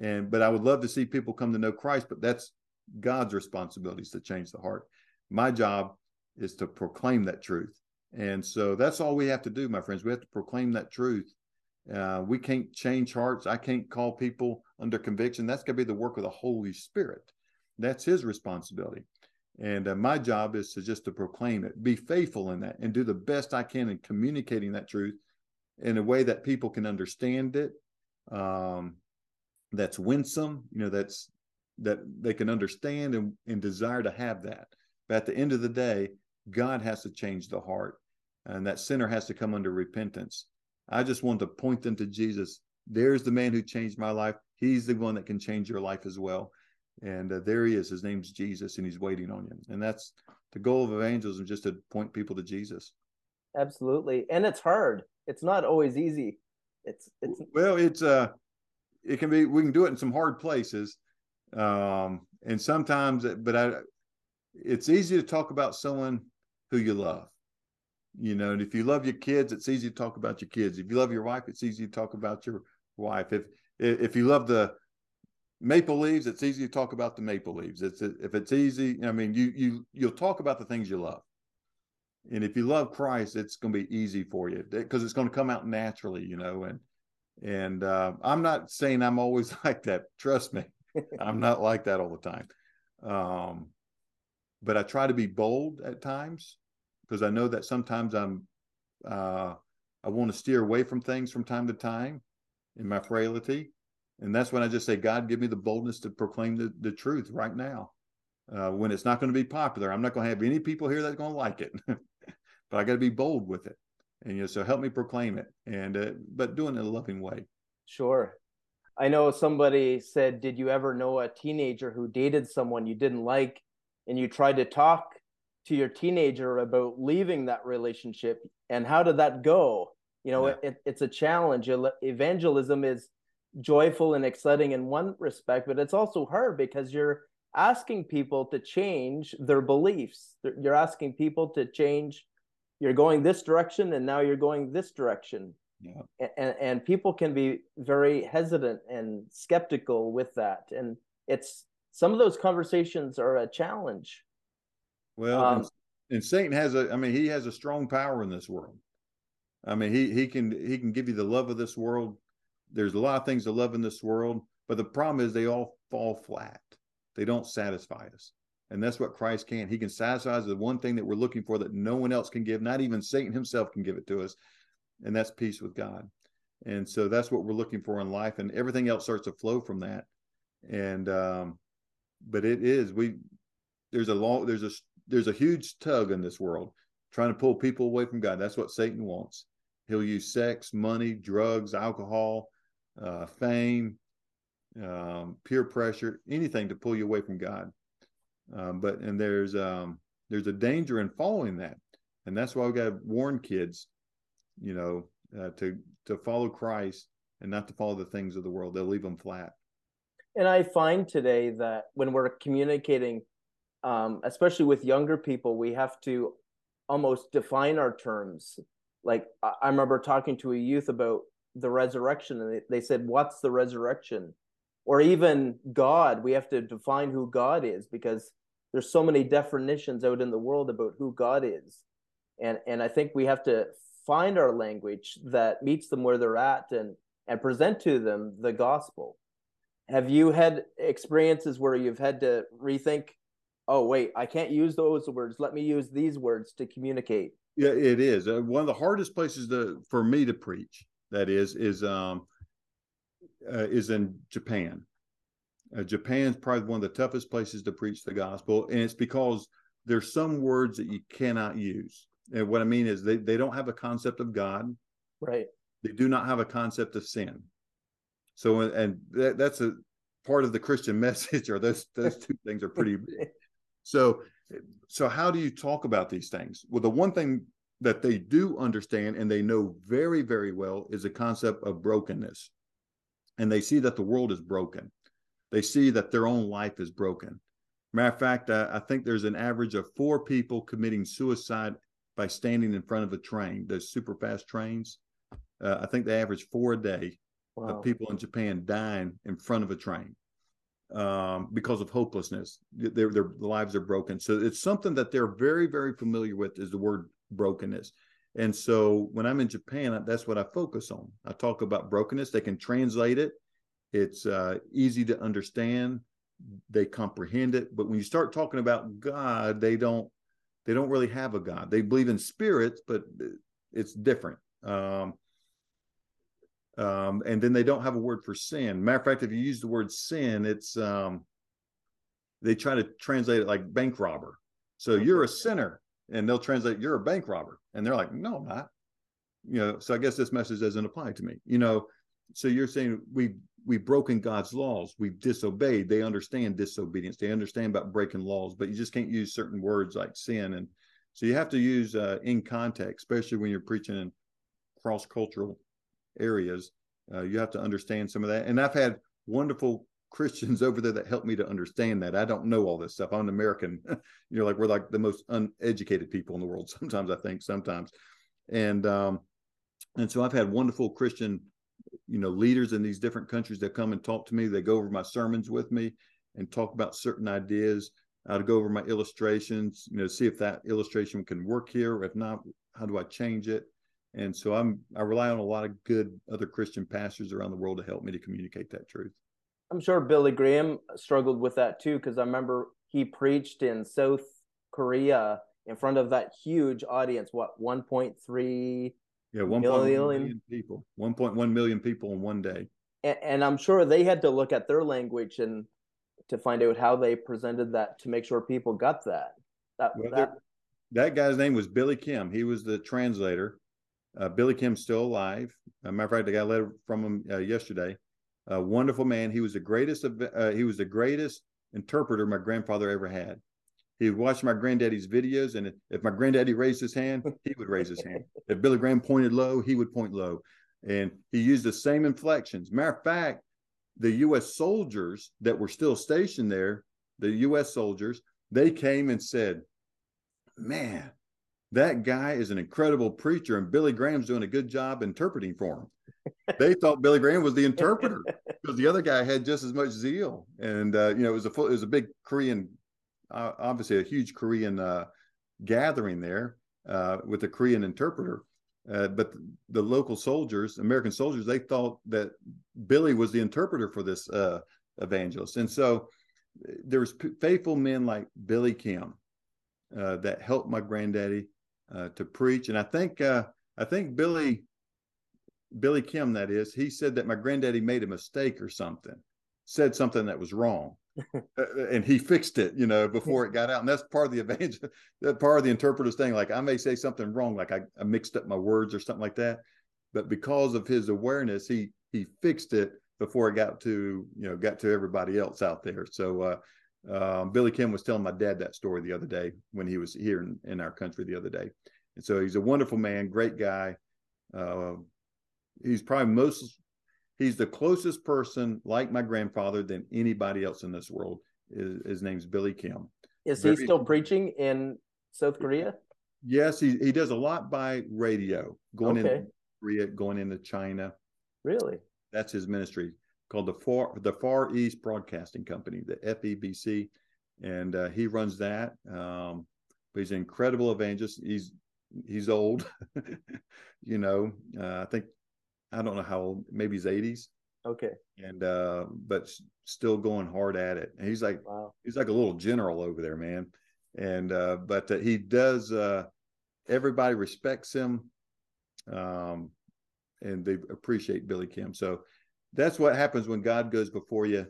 And but I would love to see people come to know Christ, but that's God's responsibilities to change the heart. My job is to proclaim that truth. And so that's all we have to do, my friends. We have to proclaim that truth. Uh, we can't change hearts. I can't call people under conviction. That's going to be the work of the Holy Spirit. That's His responsibility. And uh, my job is to just to proclaim it, be faithful in that, and do the best I can in communicating that truth in a way that people can understand it um, that's winsome you know that's that they can understand and, and desire to have that but at the end of the day god has to change the heart and that sinner has to come under repentance. I just want to point them to jesus. There's the man who changed my life. He's the one that can change your life as well. And uh, there he is. His name's jesus and he's waiting on you. And that's the goal of evangelism just to point people to jesus. Absolutely. And it's hard. It's not always easy. It's it's well, it's uh, it can be. We can do it in some hard places, Um, and sometimes, but I, it's easy to talk about someone who you love. You know, and if you love your kids, it's easy to talk about your kids. If you love your wife, it's easy to talk about your wife. If if you love the maple leaves, it's easy to talk about the maple leaves. It's if it's easy, I mean, you you you'll talk about the things you love. And if you love Christ, it's going to be easy for you because it's going to come out naturally, you know. And and uh, I'm not saying I'm always like that. Trust me, I'm not like that all the time. Um, but I try to be bold at times because I know that sometimes I'm uh, I want to steer away from things from time to time in my frailty, and that's when I just say, God, give me the boldness to proclaim the, the truth right now. Uh, when it's not going to be popular, I'm not going to have any people here that's going to like it, but I got to be bold with it, and you know, so help me proclaim it, and uh, but doing it in a loving way. Sure. I know somebody said, Did you ever know a teenager who dated someone you didn't like and you tried to talk to your teenager about leaving that relationship and how did that go you know yeah. it, it's a challenge evangelism is joyful and exciting in one respect but it's also hard because you're asking people to change their beliefs you're asking people to change you're going this direction and now you're going this direction yeah. and, and people can be very hesitant and skeptical with that and it's some of those conversations are a challenge. Well, um, and, and Satan has a, I mean, he has a strong power in this world. I mean, he he can he can give you the love of this world. There's a lot of things to love in this world, but the problem is they all fall flat. They don't satisfy us. And that's what Christ can. He can satisfy us the one thing that we're looking for that no one else can give. Not even Satan himself can give it to us. And that's peace with God. And so that's what we're looking for in life. And everything else starts to flow from that. And um, but it is we there's a long there's a there's a huge tug in this world trying to pull people away from God. That's what Satan wants. He'll use sex, money, drugs, alcohol, uh, fame, um, peer pressure, anything to pull you away from God. Um, but and there's um, there's a danger in following that, and that's why we got to warn kids, you know, uh, to to follow Christ and not to follow the things of the world. They'll leave them flat and I find today that when we're communicating, um, especially with younger people, we have to almost define our terms. Like I remember talking to a youth about the resurrection, and they said, "What's the resurrection?" Or even God. We have to define who God is because there's so many definitions out in the world about who God is, and and I think we have to find our language that meets them where they're at and and present to them the gospel have you had experiences where you've had to rethink oh wait i can't use those words. Let me use these words to communicate yeah it is. Uh, one of the hardest places to for me to preach that is is um uh, is in japan. Uh, japan's probably one of the toughest places to preach the gospel and it's because there's some words that you cannot use. And what i mean is they, they don't have a concept of god. Right. They do not have a concept of sin so, and that, that's a part of the Christian message, or those those two things are pretty. so, so how do you talk about these things? Well, the one thing that they do understand and they know very, very well is the concept of brokenness, and they see that the world is broken. They see that their own life is broken. Matter of fact, I, I think there's an average of four people committing suicide by standing in front of a train. Those super fast trains. Uh, I think they average four a day wow. of people in Japan dying in front of a train um, because of hopelessness. Their their lives are broken. So it's something that they're very very familiar with is the word brokenness. And so when I'm in Japan, that's what I focus on. I talk about brokenness. They can translate it. It's uh, easy to understand. They comprehend it. But when you start talking about God, they don't. They don't really have a God. They believe in spirits, but it's different. Um, um, and then they don't have a word for sin. Matter of fact, if you use the word sin, it's um, they try to translate it like bank robber. So you're a sinner, and they'll translate you're a bank robber, and they're like, no, I'm not. You know, so I guess this message doesn't apply to me. You know, so you're saying we we've broken God's laws, we've disobeyed. They understand disobedience, they understand about breaking laws, but you just can't use certain words like sin, and so you have to use uh, in context, especially when you're preaching in cross cultural areas. Uh, you have to understand some of that. And I've had wonderful Christians over there that help me to understand that. I don't know all this stuff. I'm an American. you know, like we're like the most uneducated people in the world. Sometimes I think, sometimes, and um, and so I've had wonderful Christian, you know, leaders in these different countries that come and talk to me. They go over my sermons with me and talk about certain ideas. I'd go over my illustrations, you know, see if that illustration can work here. If not, how do I change it? And so I'm I rely on a lot of good other Christian pastors around the world to help me to communicate that truth. I'm sure Billy Graham struggled with that too, because I remember he preached in South Korea in front of that huge audience. What 1.3 yeah, 1.1 million people, 1.1 million people in one day. And, and, I'm sure they had to look at their language and to find out how they presented that to make sure people got that. That well, that, that guy's name was Billy Kim. He was the translator. Uh, Billy Kim's still alive. As a matter of fact, I got a letter from him uh, yesterday. A wonderful man. He was the greatest. Uh, he was the greatest interpreter my grandfather ever had. He would watch my granddaddy's videos, and if my granddaddy raised his hand, he would raise his hand. If Billy Graham pointed low, he would point low, and he used the same inflections. Matter of fact, the U.S. soldiers that were still stationed there, the U.S. soldiers, they came and said, "Man, that guy is an incredible preacher, and Billy Graham's doing a good job interpreting for him." they thought Billy Graham was the interpreter because the other guy had just as much zeal, and uh, you know it was a full, it was a big Korean, uh, obviously a huge Korean uh, gathering there uh, with a Korean interpreter. Uh, but the local soldiers, American soldiers, they thought that Billy was the interpreter for this uh, evangelist, and so there was faithful men like Billy Kim that helped my granddaddy to preach, and I think I think Billy Billy Kim, that is, he said that my granddaddy made a mistake or something, said something that was wrong. Uh, uh, and he fixed it, you know, before it got out. And that's part of the evangel, that part of the interpreter's thing. Like I may say something wrong, like I, I mixed up my words or something like that. But because of his awareness, he he fixed it before it got to, you know, got to everybody else out there. So uh, um, Billy Kim was telling my dad that story the other day when he was here in, in our country the other day. And so he's a wonderful man, great guy. Uh, he's probably most he's the closest person like my grandfather than anybody else in this world. His, his name's Billy Kim. Is Very, he still preaching in South Korea? Yes, he he does a lot by radio, going okay. into Korea, going into China. Really? That's his ministry called the Far the Far East Broadcasting Company, the FEBC, and uh, he runs that. Um, but he's an incredible evangelist. He's he's old, you know. Uh, I think I don't know how old, maybe he's 80s. Okay. And uh, but still going hard at it. And he's like wow. he's like a little general over there, man. And uh, but uh, he does. Uh, everybody respects him, um, and they appreciate Billy Kim. So that's what happens when God goes before you.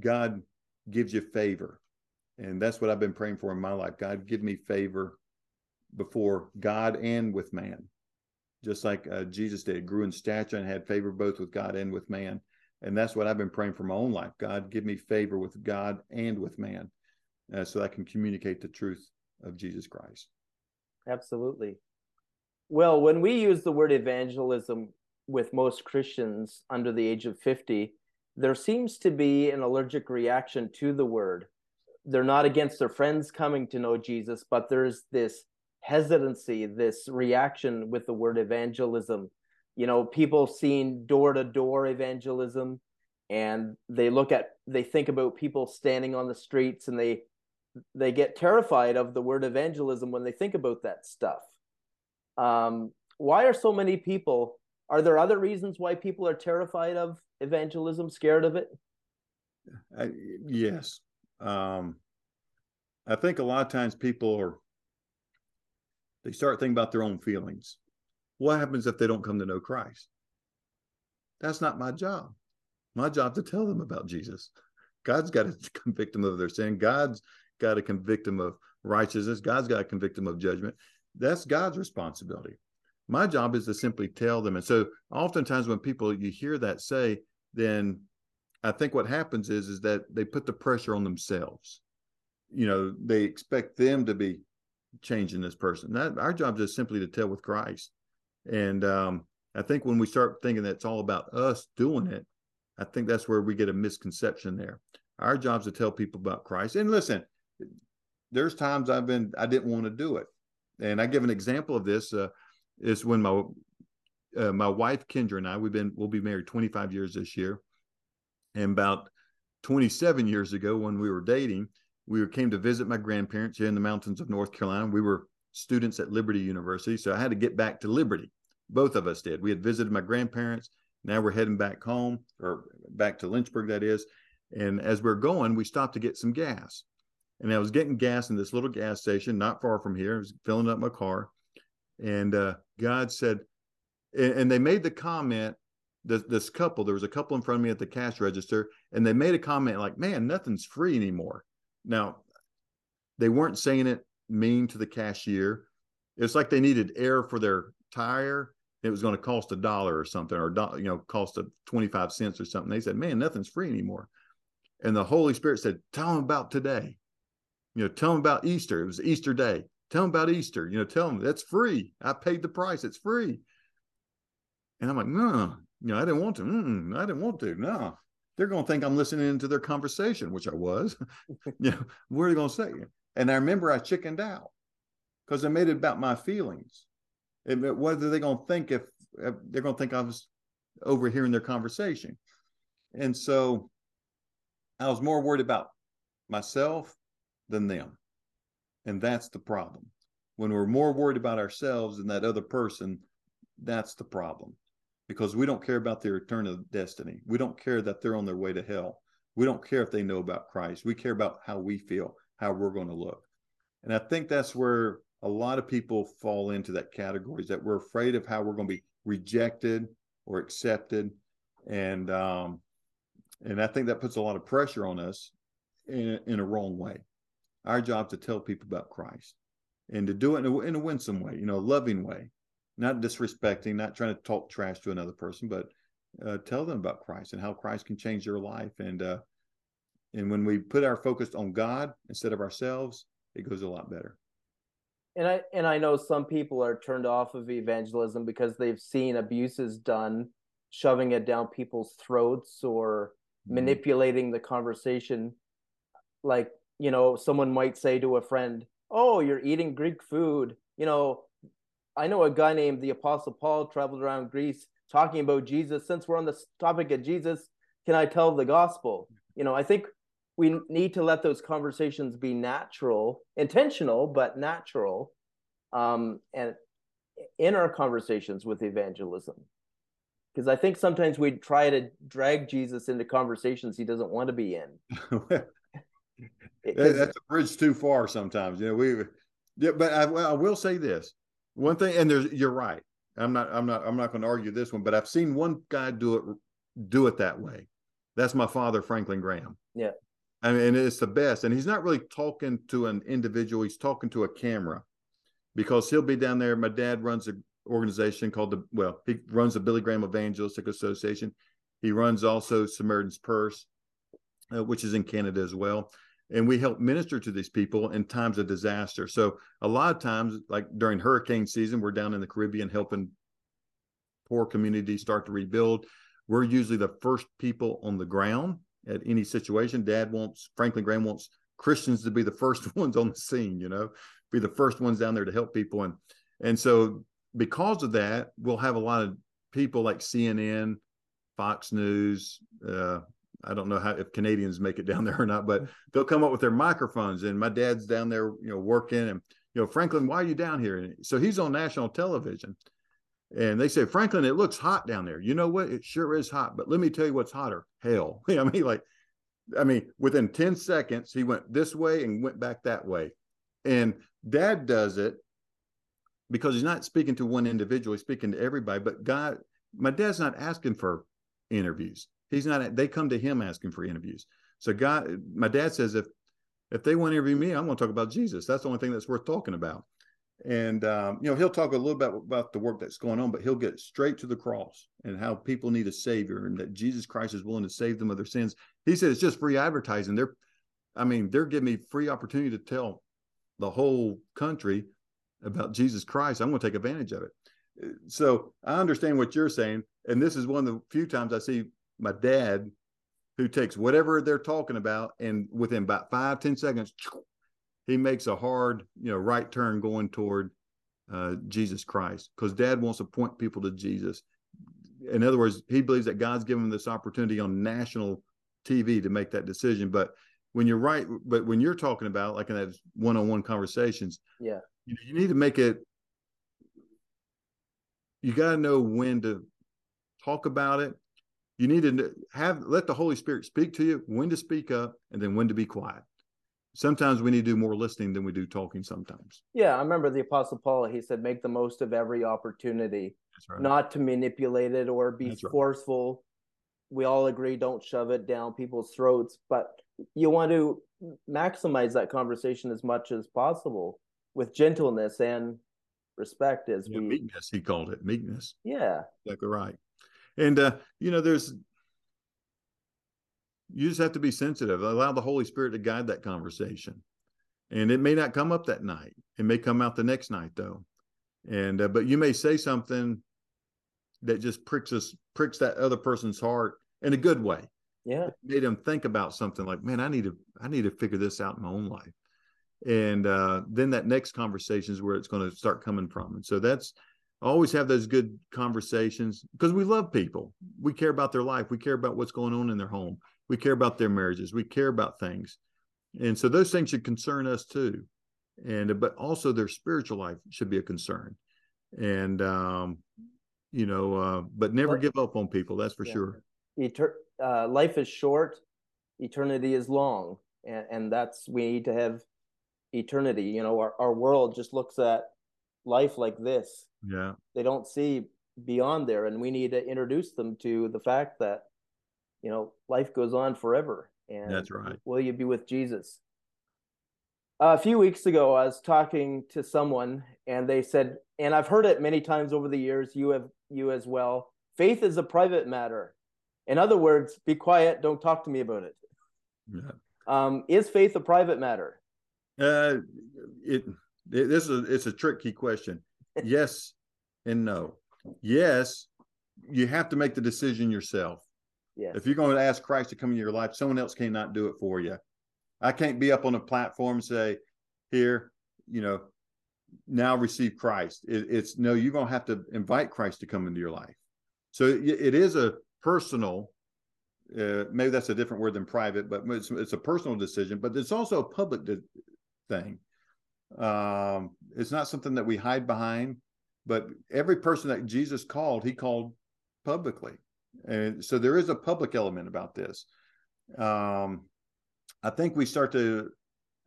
God gives you favor, and that's what I've been praying for in my life. God, give me favor before God and with man just like uh, Jesus did, grew in stature and had favor both with God and with man. And that's what I've been praying for my own life. God, give me favor with God and with man uh, so I can communicate the truth of Jesus Christ. Absolutely. Well, when we use the word evangelism with most Christians under the age of 50, there seems to be an allergic reaction to the word. They're not against their friends coming to know Jesus, but there's this hesitancy, this reaction with the word evangelism. You know, people seeing door to door evangelism and they look at they think about people standing on the streets and they they get terrified of the word evangelism when they think about that stuff. Um, why are so many people? Are there other reasons why people are terrified of evangelism, scared of it? I, yes, um, I think a lot of times people are they start thinking about their own feelings. What happens if they don't come to know Christ? That's not my job. My job to tell them about Jesus. God's got to convict them of their sin. God's got to convict them of righteousness. God's got to convict them of judgment. That's God's responsibility. My job is to simply tell them. And so oftentimes when people you hear that say, then I think what happens is is that they put the pressure on themselves. You know, they expect them to be changing this person. That our job is simply to tell with Christ. And um, I think when we start thinking that it's all about us doing it, I think that's where we get a misconception there. Our job is to tell people about Christ. And listen, there's times I've been I didn't want to do it, and I give an example of this uh, is when my uh, my wife Kendra and I we've been we'll be married 25 years this year, and about 27 years ago when we were dating, we came to visit my grandparents here in the mountains of North Carolina. We were students at Liberty University, so I had to get back to Liberty. Both of us did. We had visited my grandparents. Now we're heading back home or back to Lynchburg, that is. And as we're going, we stopped to get some gas. And I was getting gas in this little gas station not far from here. I was filling up my car. And uh, God said, and, and they made the comment, this, this couple, there was a couple in front of me at the cash register, and they made a comment like, man, nothing's free anymore. Now, they weren't saying it mean to the cashier. It's like they needed air for their tire. It was going to cost a dollar or something, or you know, cost a twenty-five cents or something. They said, "Man, nothing's free anymore." And the Holy Spirit said, "Tell them about today. You know, tell them about Easter. It was Easter Day. Tell them about Easter. You know, tell them that's free. I paid the price. It's free." And I'm like, "No, you know, I didn't want to. Mm, I didn't want to. No, they're going to think I'm listening to their conversation, which I was. you know, what are they going to say? And I remember I chickened out because I made it about my feelings. And whether they're going to think if, if they're going to think I was overhearing their conversation. And so I was more worried about myself than them. And that's the problem. When we're more worried about ourselves than that other person, that's the problem. Because we don't care about their eternal destiny. We don't care that they're on their way to hell. We don't care if they know about Christ. We care about how we feel how we're going to look. And I think that's where a lot of people fall into that category is that we're afraid of how we're going to be rejected or accepted. And um, and I think that puts a lot of pressure on us in, in a wrong way. Our job to tell people about Christ and to do it in a, in a winsome way, you know, a loving way, not disrespecting, not trying to talk trash to another person, but uh, tell them about Christ and how Christ can change their life and uh, and when we put our focus on God instead of ourselves, it goes a lot better. And I and I know some people are turned off of evangelism because they've seen abuses done, shoving it down people's throats or mm-hmm. manipulating the conversation. Like, you know, someone might say to a friend, "Oh, you're eating Greek food." You know, I know a guy named the Apostle Paul traveled around Greece talking about Jesus. Since we're on the topic of Jesus, can I tell the gospel? You know, I think we need to let those conversations be natural, intentional, but natural, um, and in our conversations with evangelism. Because I think sometimes we try to drag Jesus into conversations he doesn't want to be in. That's a bridge too far sometimes. You know, we, yeah, but I, I will say this one thing, and there's, you're right. I'm not, I'm not, I'm not going to argue this one, but I've seen one guy do it, do it that way. That's my father, Franklin Graham. Yeah. I mean, it's the best. And he's not really talking to an individual, he's talking to a camera because he'll be down there. My dad runs an organization called the, well, he runs the Billy Graham Evangelistic Association. He runs also Samaritan's Purse, uh, which is in Canada as well. And we help minister to these people in times of disaster. So a lot of times, like during hurricane season, we're down in the Caribbean helping poor communities start to rebuild. We're usually the first people on the ground at any situation. Dad wants Franklin Graham wants Christians to be the first ones on the scene, you know, be the first ones down there to help people. And and so because of that, we'll have a lot of people like CNN, Fox News. Uh, I don't know how if Canadians make it down there or not, but they'll come up with their microphones. And my dad's down there, you know, working. And you know, Franklin, why are you down here? And so he's on national television. And they say, Franklin, it looks hot down there. You know what? It sure is hot. But let me tell you what's hotter hell. I mean, like, I mean, within 10 seconds, he went this way and went back that way. And dad does it because he's not speaking to one individual, he's speaking to everybody. But God, my dad's not asking for interviews. He's not, they come to him asking for interviews. So God, my dad says, if if they want to interview me, I'm going to talk about Jesus. That's the only thing that's worth talking about. And um, you know he'll talk a little bit about the work that's going on but he'll get straight to the cross and how people need a savior and that jesus christ is willing to save them of their sins. He said it's just free advertising. They're i mean they're giving me free opportunity to tell the whole country about jesus christ. I'm going to take advantage of it. So i understand what you're saying and this is one of the few times i see my dad, who takes whatever they're talking about, and within about five ten seconds, he makes a hard, you know, right turn going toward uh, Jesus Christ because Dad wants to point people to Jesus. In other words, he believes that God's given him this opportunity on national TV to make that decision. But when you're right, but when you're talking about like in that one-on-one conversations, yeah, you, you need to make it. You got to know when to talk about it. You need to have let the Holy Spirit speak to you, when to speak up, and then when to be quiet. Sometimes we need to do more listening than we do talking sometimes. Yeah i remember the apostle paul he said make the most of every opportunity right. not to manipulate it or be That's forceful. Right. we all agree don't shove it down people's throats but you want to maximize that conversation as much as possible with gentleness and respect as yeah, we meekness he called it meekness. Yeah. Exactly right and uh you know there's you just have to be sensitive. Allow the Holy Spirit to guide that conversation. And it may not come up that night. It may come out the next night though. And uh, but you may say something that just pricks us pricks that other person's heart in a good way. Yeah. It made them think about something like, man, I need to I need to figure this out in my own life. And uh, then that next conversation is where it's going to start coming from. And so that's always have those good conversations because we love people. We care about their life. We care about what's going on in their home. We care about their marriages. We care about things. And so those things should concern us too. And but also their spiritual life should be a concern. And um you know uh but never give up on people that's for yeah. sure. Eter- uh, life is short. Eternity is long. And, and that's we need to have eternity. You know our, our world just looks at life like this yeah they don't see beyond there and we need to introduce them to the fact that you know, life goes on forever. And that's right. Will you be with Jesus? a few weeks ago, I was talking to someone, and they said, and I've heard it many times over the years. You have, you as well. Faith is a private matter. In other words, be quiet. Don't talk to me about it. Yeah. Um, is faith a private matter? Uh, it, it this is a, it's a tricky question. Yes and no. Yes, you have to make the decision yourself. Yes. If you're going to ask Christ to come into your life, someone else cannot do it for you. I can't be up on a platform and say, here, you know, now receive Christ. It, it's no, you're going to have to invite Christ to come into your life. So it, it is a personal, uh, maybe that's a different word than private, but it's, it's a personal decision, but it's also a public de- thing. Um, it's not something that we hide behind, but every person that Jesus called, he called publicly. And so there is a public element about this. Um, i think we start to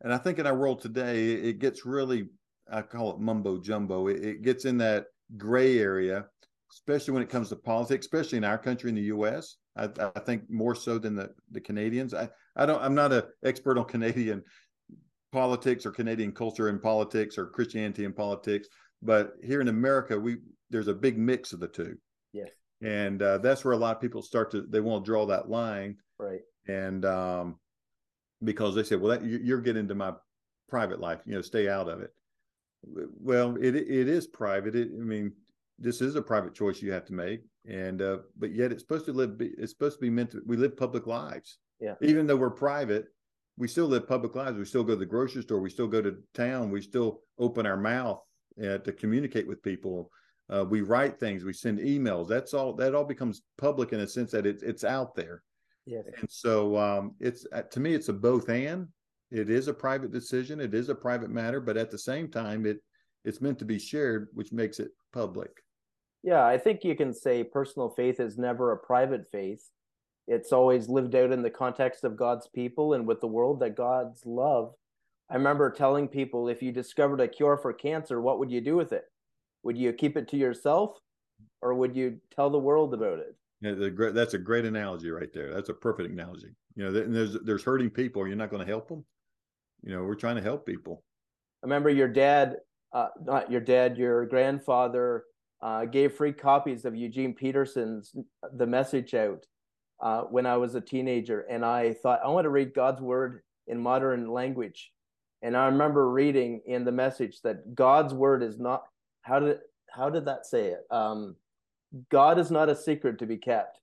and i think in our world today it gets really i call it mumbo jumbo. It, it gets in that gray area especially when it comes to politics especially in our country in the us i, I think more so than the, the canadians. I i don't i'm not an expert on canadian politics or canadian culture and politics or christianity and politics. But here in america we there's a big mix of the two. Yes. And uh, that's where a lot of people start to they want to draw that line. Right. And um, because they say well that, you're getting into my private life you know stay out of it. Well it it is private. It, i mean this is a private choice you have to make. And uh, but yet it's supposed to live it's supposed to be meant to we live public lives. Yeah. Even though we're private we still live public lives we still go to the grocery store we still go to town we still open our mouth uh, to communicate with people uh, we write things, we send emails. That's all. That all becomes public in a sense that it's it's out there. Yes. And so um, it's uh, to me, it's a both and. It is a private decision. It is a private matter, but at the same time, it it's meant to be shared, which makes it public. Yeah, I think you can say personal faith is never a private faith. It's always lived out in the context of God's people and with the world that God's love. I remember telling people if you discovered a cure for cancer, what would you do with it? would you keep it to yourself or would you tell the world about it? Yeah that's a great analogy right there. That's a perfect analogy. You know there's there's hurting people. You're not going to help them you know we're trying to help people. I remember your dad uh, not your dad your grandfather uh, gave free copies of eugene peterson's the message out uh, when i was a teenager and i thought i want to read god's word in modern language and i remember reading in the message that god's word is not how did how did that say it? Um, God is not a secret to be kept.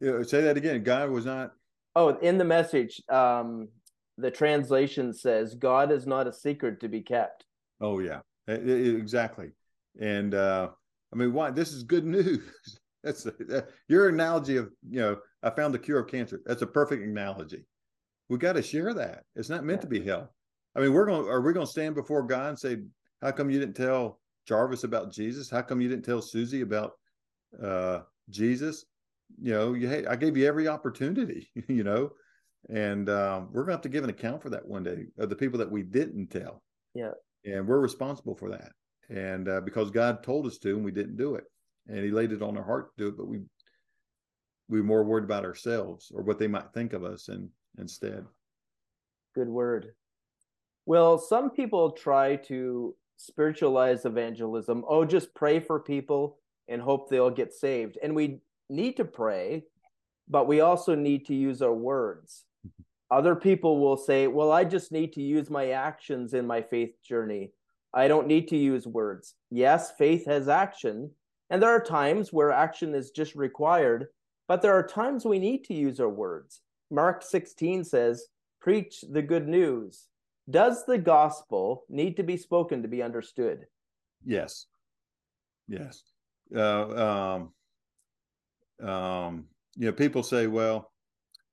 Say that again. God was not. Oh, in the message, um, the translation says, "God is not a secret to be kept." Oh yeah, exactly. And uh, I mean, why? This is good news. That's a, that, your analogy of you know, I found the cure of cancer. That's a perfect analogy. We got to share that. It's not meant yeah. to be hell. I mean, we're going. to Are we going to stand before God and say, "How come you didn't tell Jarvis about Jesus? How come you didn't tell Susie about uh, Jesus?" You know, you, hey, I gave you every opportunity. You know, and um, we're going to have to give an account for that one day of the people that we didn't tell. Yeah, and we're responsible for that. And uh, because God told us to, and we didn't do it, and He laid it on our heart to do it, but we we were more worried about ourselves or what they might think of us, and instead. Good word. Well, some people try to spiritualize evangelism. Oh, just pray for people and hope they'll get saved. And we need to pray, but we also need to use our words. Other people will say, Well, I just need to use my actions in my faith journey. I don't need to use words. Yes, faith has action. And there are times where action is just required, but there are times we need to use our words. Mark 16 says, Preach the good news. Does the gospel need to be spoken to be understood? Yes. Yes. Uh, um, um, you know, people say, well,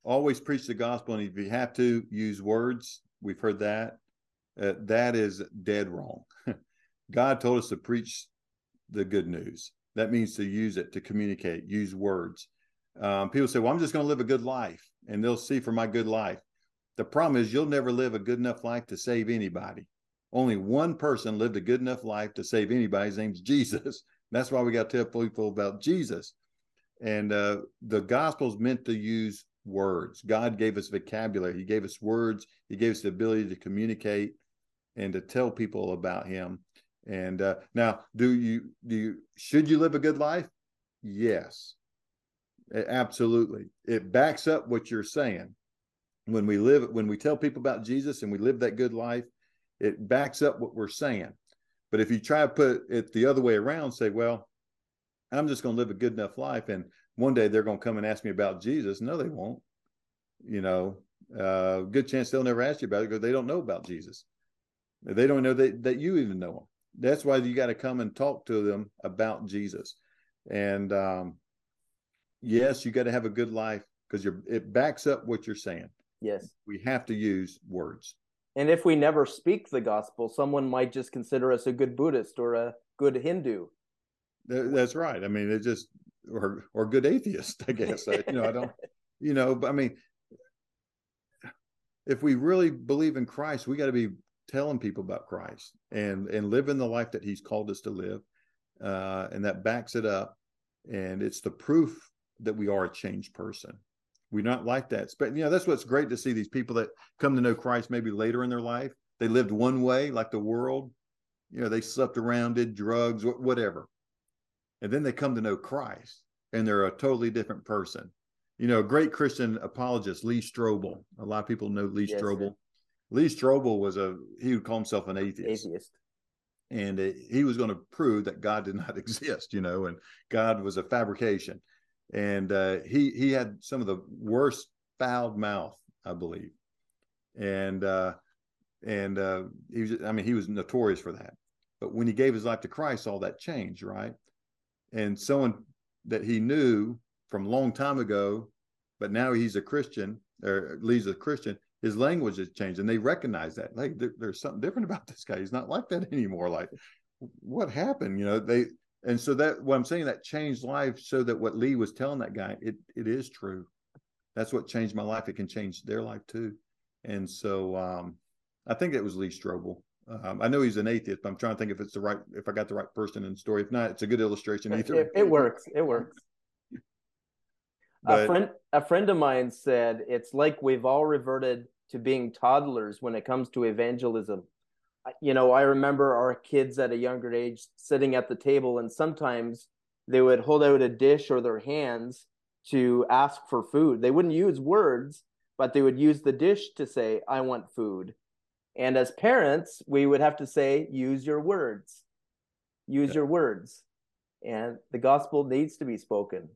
always preach the gospel, and if you have to use words, we've heard that. Uh, that is dead wrong. God told us to preach the good news. That means to use it to communicate, use words. Um, people say, well, I'm just going to live a good life, and they'll see for my good life. The problem is you'll never live a good enough life to save anybody. Only one person lived a good enough life to save anybody. His name's Jesus. That's why we got to tell people about Jesus. And uh, the gospel's meant to use words. God gave us vocabulary. He gave us words. He gave us the ability to communicate and to tell people about Him. And uh, now, do you do you should you live a good life? Yes, absolutely. It backs up what you're saying when we live when we tell people about Jesus and we live that good life, it backs up what we're saying. But if you try to put it the other way around, say, well, I'm just going to live a good enough life, and one day they're going to come and ask me about Jesus. No, they won't. You know, uh, good chance they'll never ask you about it because they don't know about Jesus. They don't know that, that you even know him. That's why you got to come and talk to them about Jesus. And um, yes, you got to have a good life because you're it backs up what you're saying. Yes. We have to use words. And if we never speak the gospel, someone might just consider us a good Buddhist or a good Hindu. That's right. I mean, it just or or good atheist, I guess. I, you know, I don't. You know, but I mean, if we really believe in Christ, we got to be telling people about Christ and and living the life that He's called us to live, uh, and that backs it up, and it's the proof that we are a changed person. We're not like that. But you know, that's what's great to see these people that come to know Christ maybe later in their life. They lived one way, like the world. You know, they slept around, did drugs, whatever. And then they come to know Christ and they're a totally different person. You know, a great Christian apologist, Lee Strobel. A lot of people know Lee yes, Strobel. Sir. Lee Strobel was a, he would call himself an atheist. Atheist. And it, he was going to prove that God did not exist, you know, and God was a fabrication and uh, he he had some of the worst fouled mouth, I believe, and uh, and uh, he was I mean he was notorious for that. But when he gave his life to Christ, all that changed, right? And someone that he knew from a long time ago, but now he's a Christian or leads a Christian. His language has changed, and they recognize that. Like there, there's something different about this guy. He's not like that anymore. Like what happened? You know, they and so that what I'm saying that changed life so that what Lee was telling that guy, it it is true. That's what changed my life. It can change their life too. And so um, I think it was Lee Strobel. Um, I know he's an atheist, but I'm trying to think if it's the right if I got the right person in the story. If not, it's a good illustration either. It, it works. It works. But, a friend a friend of mine said it's like we've all reverted to being toddlers when it comes to evangelism you know, I remember our kids at a younger age sitting at the table, and sometimes they would hold out a dish or their hands to ask for food. They wouldn't use words, but they would use the dish to say, I want food. And as parents, we would have to say, use your words, use yeah. your words. And the gospel needs to be spoken.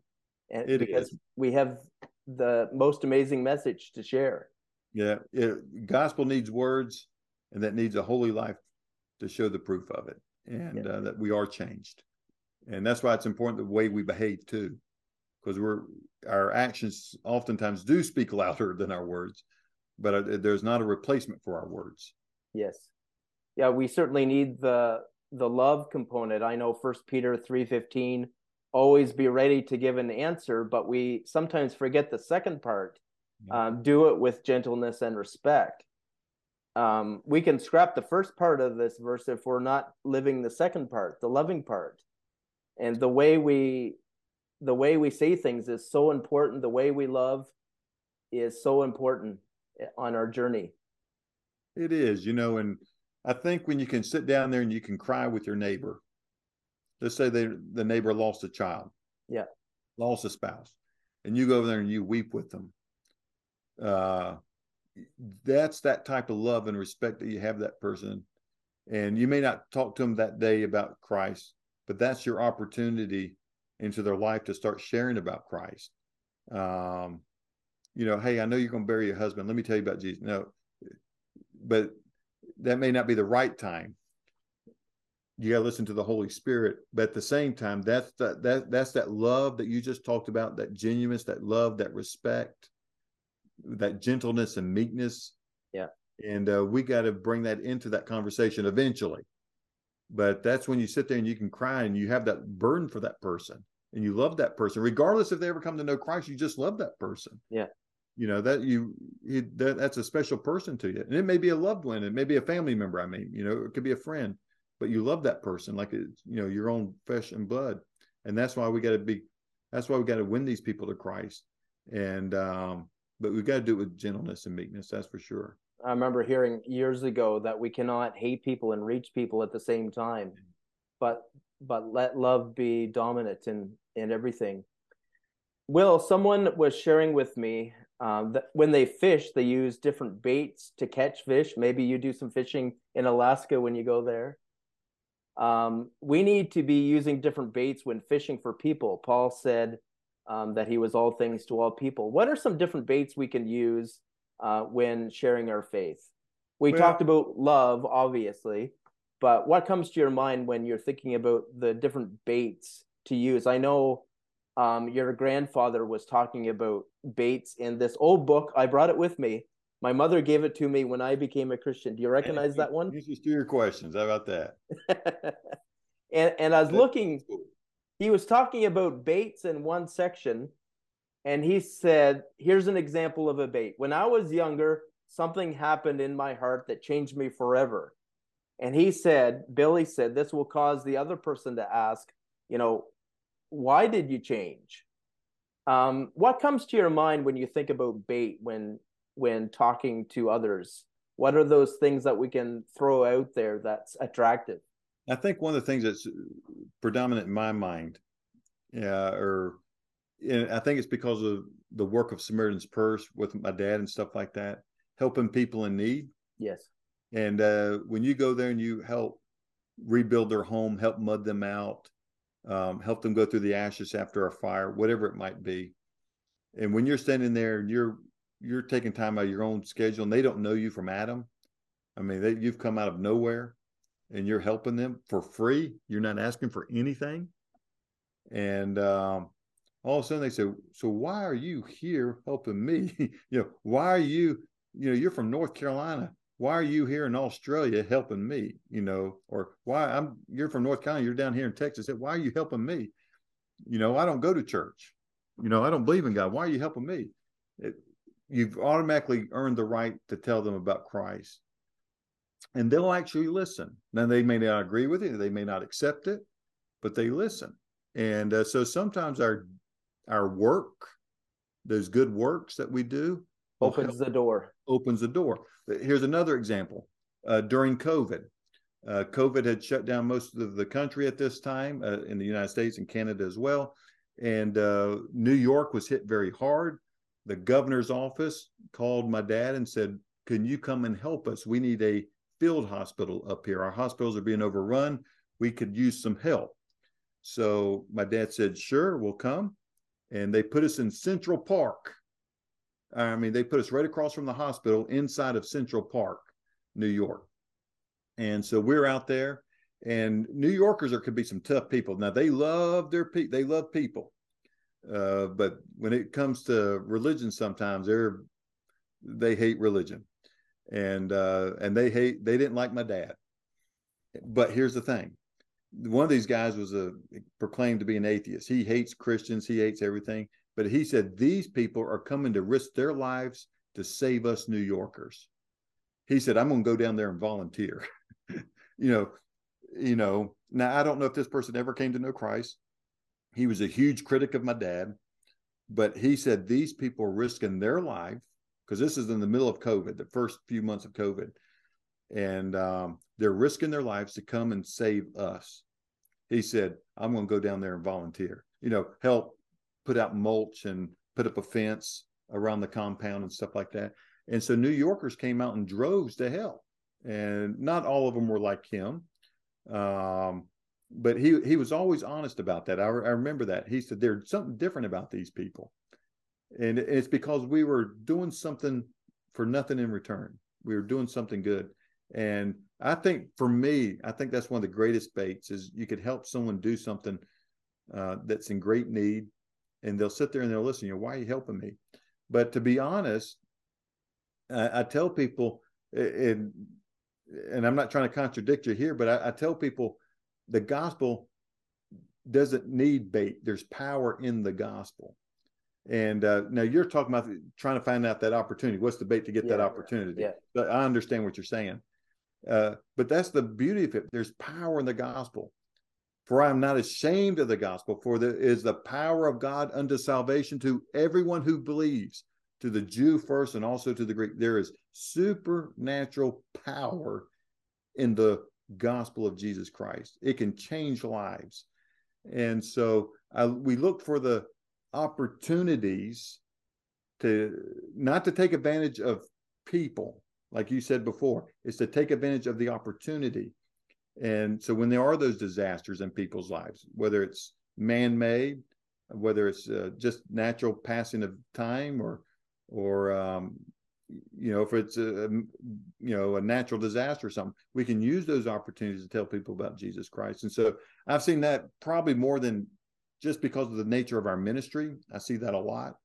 and It because is. we have the most amazing message to share. Yeah, it, gospel needs words, and that needs a holy life to show the proof of it, and Yeah. uh, that we are changed. And that's why it's important the way we behave too, because we're our actions oftentimes do speak louder than our words, but uh, there's not a replacement for our words. Yes. Yeah, we certainly need the the love component. I know First Peter 3:15 always be ready to give an answer, but we sometimes forget the second part. Um, do it with gentleness and respect. Um, we can scrap the first part of this verse if we're not living the second part, the loving part. And the way we the way we say things is so important. The way we love is so important eh, on our journey. It is, you know, and I think when you can sit down there and you can cry with your neighbor, let's say they the neighbor lost a child, Yeah. lost a spouse, and you go over there and you weep with them. Uh, that's that type of love and respect that you have that person, and you may not talk to them that day about Christ, but that's your opportunity into their life to start sharing about Christ. Um, you know, hey, I know you're going to bury your husband. Let me tell you about Jesus. No, but that may not be the right time. You got to listen to the Holy Spirit, but at the same time, that's that that that's that love that you just talked about, that genuineness, that love, that respect, that gentleness and meekness. Yeah. and uh, we got to bring that into that conversation eventually. But that's when you sit there and you can cry and you have that burden for that person and you love that person, regardless if they ever come to know Christ. You just love that person. Yeah. You know that you, you that, that's a special person to you, and it may be a loved one, it may be a family member. I mean, you know, it could be a friend, but you love that person like it's you know your own flesh and blood, and that's why we got to be. That's why we got to win these people to Christ, and um, but we've got to do it with gentleness and meekness. That's for sure. I remember hearing years ago that we cannot hate people and reach people at the same time, but but let love be dominant in in everything. Will, someone was sharing with me um, that when they fish, they use different baits to catch fish. Maybe you do some fishing in Alaska when you go there. Um, we need to be using different baits when fishing for people. Paul said um, that he was all things to all people. What are some different baits we can use uh, when sharing our faith? We Well- talked about love, obviously, but what comes to your mind when you're thinking about the different baits to use? I know um, your grandfather was talking about baits in this old book. I brought it with me. My mother gave it to me when I became a Christian. Do you recognize that one? Here's just your questions. How about that? and and I was looking he was talking about baits in one section and he said here's an example of a bait. When i was younger something happened in my heart that changed me forever. And he said billy said this will cause the other person to ask you know why did you change? Um, what comes to your mind when you think about bait when when talking to others? What are those things that we can throw out there that's attractive I think one of the things that's predominant in my mind, yeah, or and I think it's because of the work of Samaritan's Purse with my dad and stuff like that, helping people in need. yes And uh, when you go there and you help rebuild their home, help mud them out, um, help them go through the ashes after a fire, whatever it might be. And when you're standing there and you're you're taking time out of your own schedule and they don't know you from Adam, I mean, they, you've come out of nowhere and you're helping them for free. You're not asking for anything. And um, all of a sudden they say, So why are you here helping me? you know, why are you, you know, you're from North Carolina. Why are you here in Australia helping me? You know, or why I'm you're from North Carolina, you're down here in Texas. Why are you helping me? You know, I don't go to church. You know, I don't believe in God. Why are you helping me? It, you've automatically earned the right to tell them about Christ and they'll actually listen. Now they may not agree with it, they may not accept it, but they listen. And uh, so sometimes our our work, those good works that we do, opens help- the door opens the door. Here's another example. Uh, during COVID, uh, COVID had shut down most of the country at this time uh, in the United States and Canada as well. And uh, New York was hit very hard. The governor's office called my dad and said, Can you come and help us? We need a field hospital up here. Our hospitals are being overrun. We could use some help. So my dad said, Sure, we'll come. and they put us in Central Park. I mean, they put us right across from the hospital inside of Central Park, New York. And so we're out there, and New Yorkers are could be some tough people. Now they love their pe- they love people, uh, but when it comes to religion, sometimes they're they hate religion, and uh, and they hate they didn't like my dad. But here's the thing: one of these guys was a proclaimed to be an atheist. He hates Christians. He hates everything. But he said these people are coming to risk their lives to save us New Yorkers. He said, "I'm going to go down there and volunteer." you know, you know. Now I don't know if this person ever came to know Christ. He was a huge critic of my dad, but he said these people are risking their life because this is in the middle of COVID, the first few months of COVID, and um, they're risking their lives to come and save us. He said, I'm going to go down there and volunteer, you know, help put out mulch and put up a fence around the compound and stuff like that. And so New Yorkers came out in droves to help. And not all of them were like him. Um, but he he was always honest about that. I, I remember that. He said there's something different about these people. And it's because we were doing something for nothing in return. We were doing something good. And I think for me, I think that's one of the greatest baits is you could help someone do something uh, that's in great need, and they'll sit there and they'll listen. You know, why are you helping me? But to be honest, I, I tell people, and and I'm not trying to contradict you here, but I, I tell people the gospel doesn't need bait. There's power in the gospel. And uh, now you're talking about trying to find out that opportunity. What's the bait to get yeah, that opportunity? Yeah. But I understand what you're saying. Uh, but that's the beauty of it. There's power in the gospel. For I am not ashamed of the gospel, for there is the power of God unto salvation to everyone who believes, to the Jew first and also to the Greek. There is supernatural power in the gospel of Jesus Christ. It can change lives. And so I, we look for the opportunities to not to take advantage of people, like you said before, is to take advantage of the opportunity. And so when there are those disasters in people's lives, whether it's man-made, whether it's uh, just natural passing of time, or or um, you know if it's a you know a natural disaster or something, we can use those opportunities to tell people about Jesus Christ. And so I've seen that probably more than just because of the nature of our ministry. I see that a lot.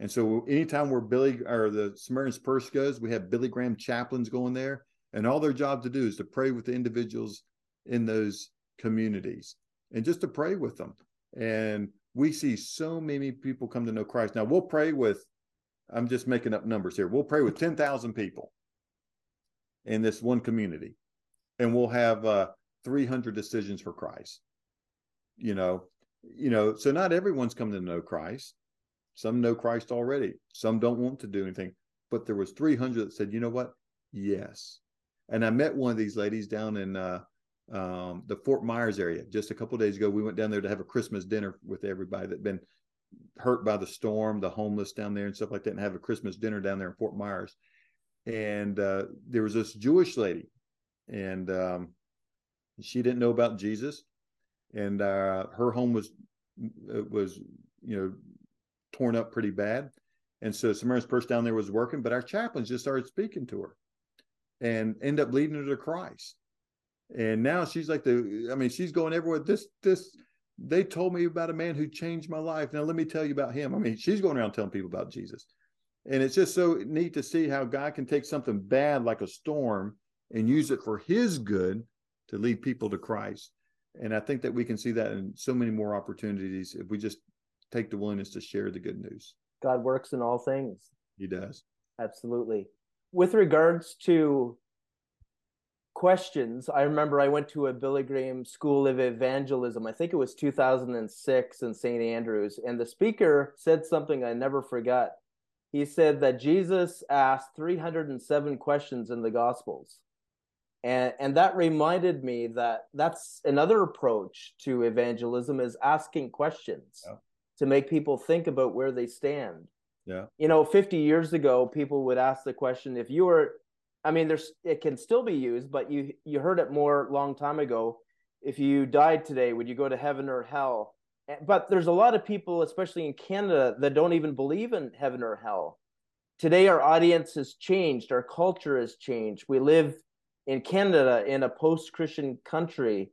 And so anytime we're Billy or the Samaritan's Purse goes, we have Billy Graham chaplains going there, and all their job to do is to pray with the individuals in those communities and just to pray with them. And we see so many people come to know Christ. Now we'll pray with, I'm just making up numbers here. We'll pray with 10,000 people in this one community, and we'll have uh, 300 decisions for Christ. You know, you know, so not everyone's come to know Christ. Some know Christ already. Some don't want to do anything. But there was 300 that said, you know what? Yes. And I met one of these ladies down in uh, um, the Fort Myers area just a couple days ago. We went down there to have a Christmas dinner with everybody that been hurt by the storm, the homeless down there and stuff like that, and have a Christmas dinner down there in Fort Myers. And uh, there was this Jewish lady, and um, she didn't know about Jesus and uh, her home was was you know torn up pretty bad, and so Samaritan's Purse down there was working, but our chaplains just started speaking to her, and end up leading her to Christ, and now she's like the I mean she's going everywhere. This this they told me about a man who changed my life. Now let me tell you about him. I mean she's going around telling people about Jesus, and it's just so neat to see how God can take something bad like a storm and use it for His good to lead people to Christ. And I think that we can see that in so many more opportunities if we just take the willingness to share the good news. God works in all things. He does. Absolutely. With regards to questions, I remember I went to a Billy Graham School of Evangelism. I think it was 2006 in St. Andrews. And the speaker said something I never forgot. He said that Jesus asked 307 questions in the Gospels and and that reminded me that that's another approach to evangelism is asking questions yeah. to make people think about where they stand yeah you know 50 years ago people would ask the question if you were i mean there's it can still be used but you you heard it more long time ago if you died today would you go to heaven or hell but there's a lot of people, especially in Canada, that don't even believe in heaven or hell. Today, our audience has changed. Our culture has changed. We live in Canada in a post Christian country.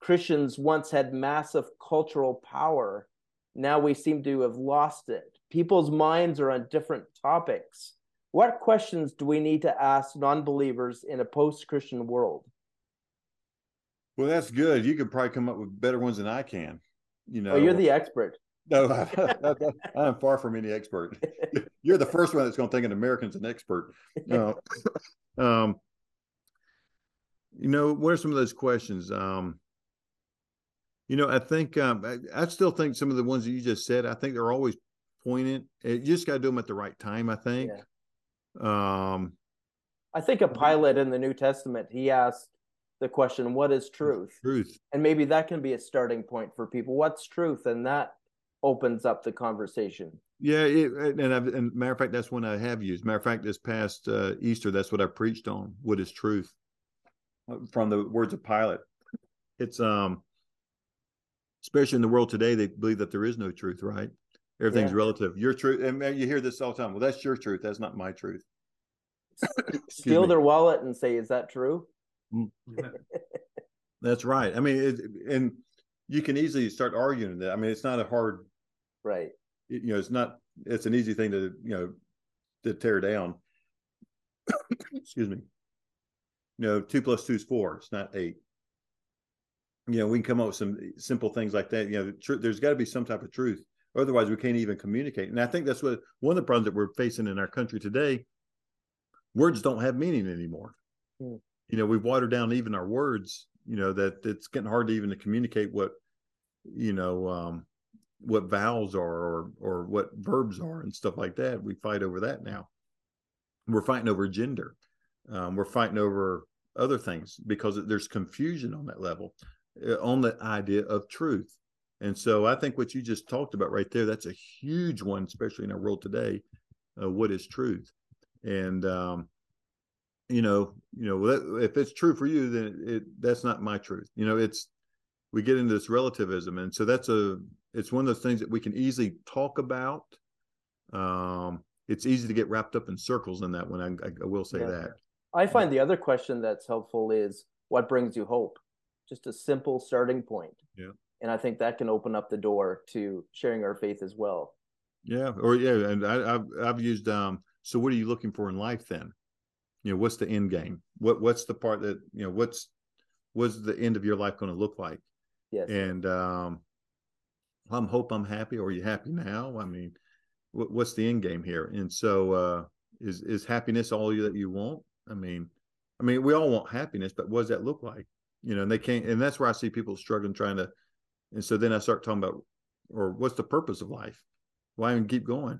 Christians once had massive cultural power. Now we seem to have lost it. People's minds are on different topics. What questions do we need to ask non believers in a post Christian world? Well, that's good. You could probably come up with better ones than I can. You know, oh, you're the expert. No, I, am far from any expert. You're the first one that's going to think an American's an expert. No, um, you know, what are some of those questions? Um, you know, I think um, I, I, still think some of the ones that you just said. I think they're always poignant. You just got to do them at the right time. I think. Yeah. Um, I think a Pilate in the New Testament he asked the question, "What is truth?" Truth, and maybe that can be a starting point for people. What's truth, and that opens up the conversation. Yeah, it, and, I've, and matter of fact, that's one I have used. Matter of fact, this past uh, Easter, that's what I preached on. What is truth? From the words of Pilate. It's um, especially in the world today, they believe that there is no truth. Right? Everything's yeah. relative. Your truth, and you hear this all the time. Well, that's your truth. That's not my truth. Steal me. their wallet and say, "Is that true?" Mm. that's right. I mean, it, and you can easily start arguing that. I mean, it's not a hard right you know it's not it's an easy thing to you know to tear down excuse me you know two plus two is four it's not eight you know we can come up with some simple things like that you know tr- there's got to be some type of truth otherwise we can't even communicate and i think that's what one of the problems that we're facing in our country today words don't have meaning anymore hmm. you know we've watered down even our words you know that it's getting hard to even to communicate what you know um what vowels are or or what verbs are and stuff like that. We fight over that now. We're fighting over gender. Um, we're fighting over other things because there's confusion on that level, uh, on the idea of truth. And so I think what you just talked about right there, that's a huge one, especially in our world today. Uh, what is truth? And um, you know, you know, if it's true for you, then it, that's not my truth. You know, it's we get into this relativism, and so that's a it's one of those things that we can easily talk about. Um, it's easy to get wrapped up in circles in that one. I, I will say yeah. that. I find the other question that's helpful is what brings you hope? Just a simple starting point. Yeah. And I think that can open up the door to sharing our faith as well. Yeah. Or yeah, and I, have I've used um. So what are you looking for in life then? You know, what's the end game? What what's the part that you know? What's what's the end of your life going to look like? Yes. And um, I'm hope I'm happy. Or are you happy now? I mean, what, what's the end game here? And so, uh, is is happiness all that you want? I mean, I mean, we all want happiness, but what does that look like? You know, and they can't. And that's where I see people struggling trying to. And so then I start talking about, or what's the purpose of life? Why even keep going?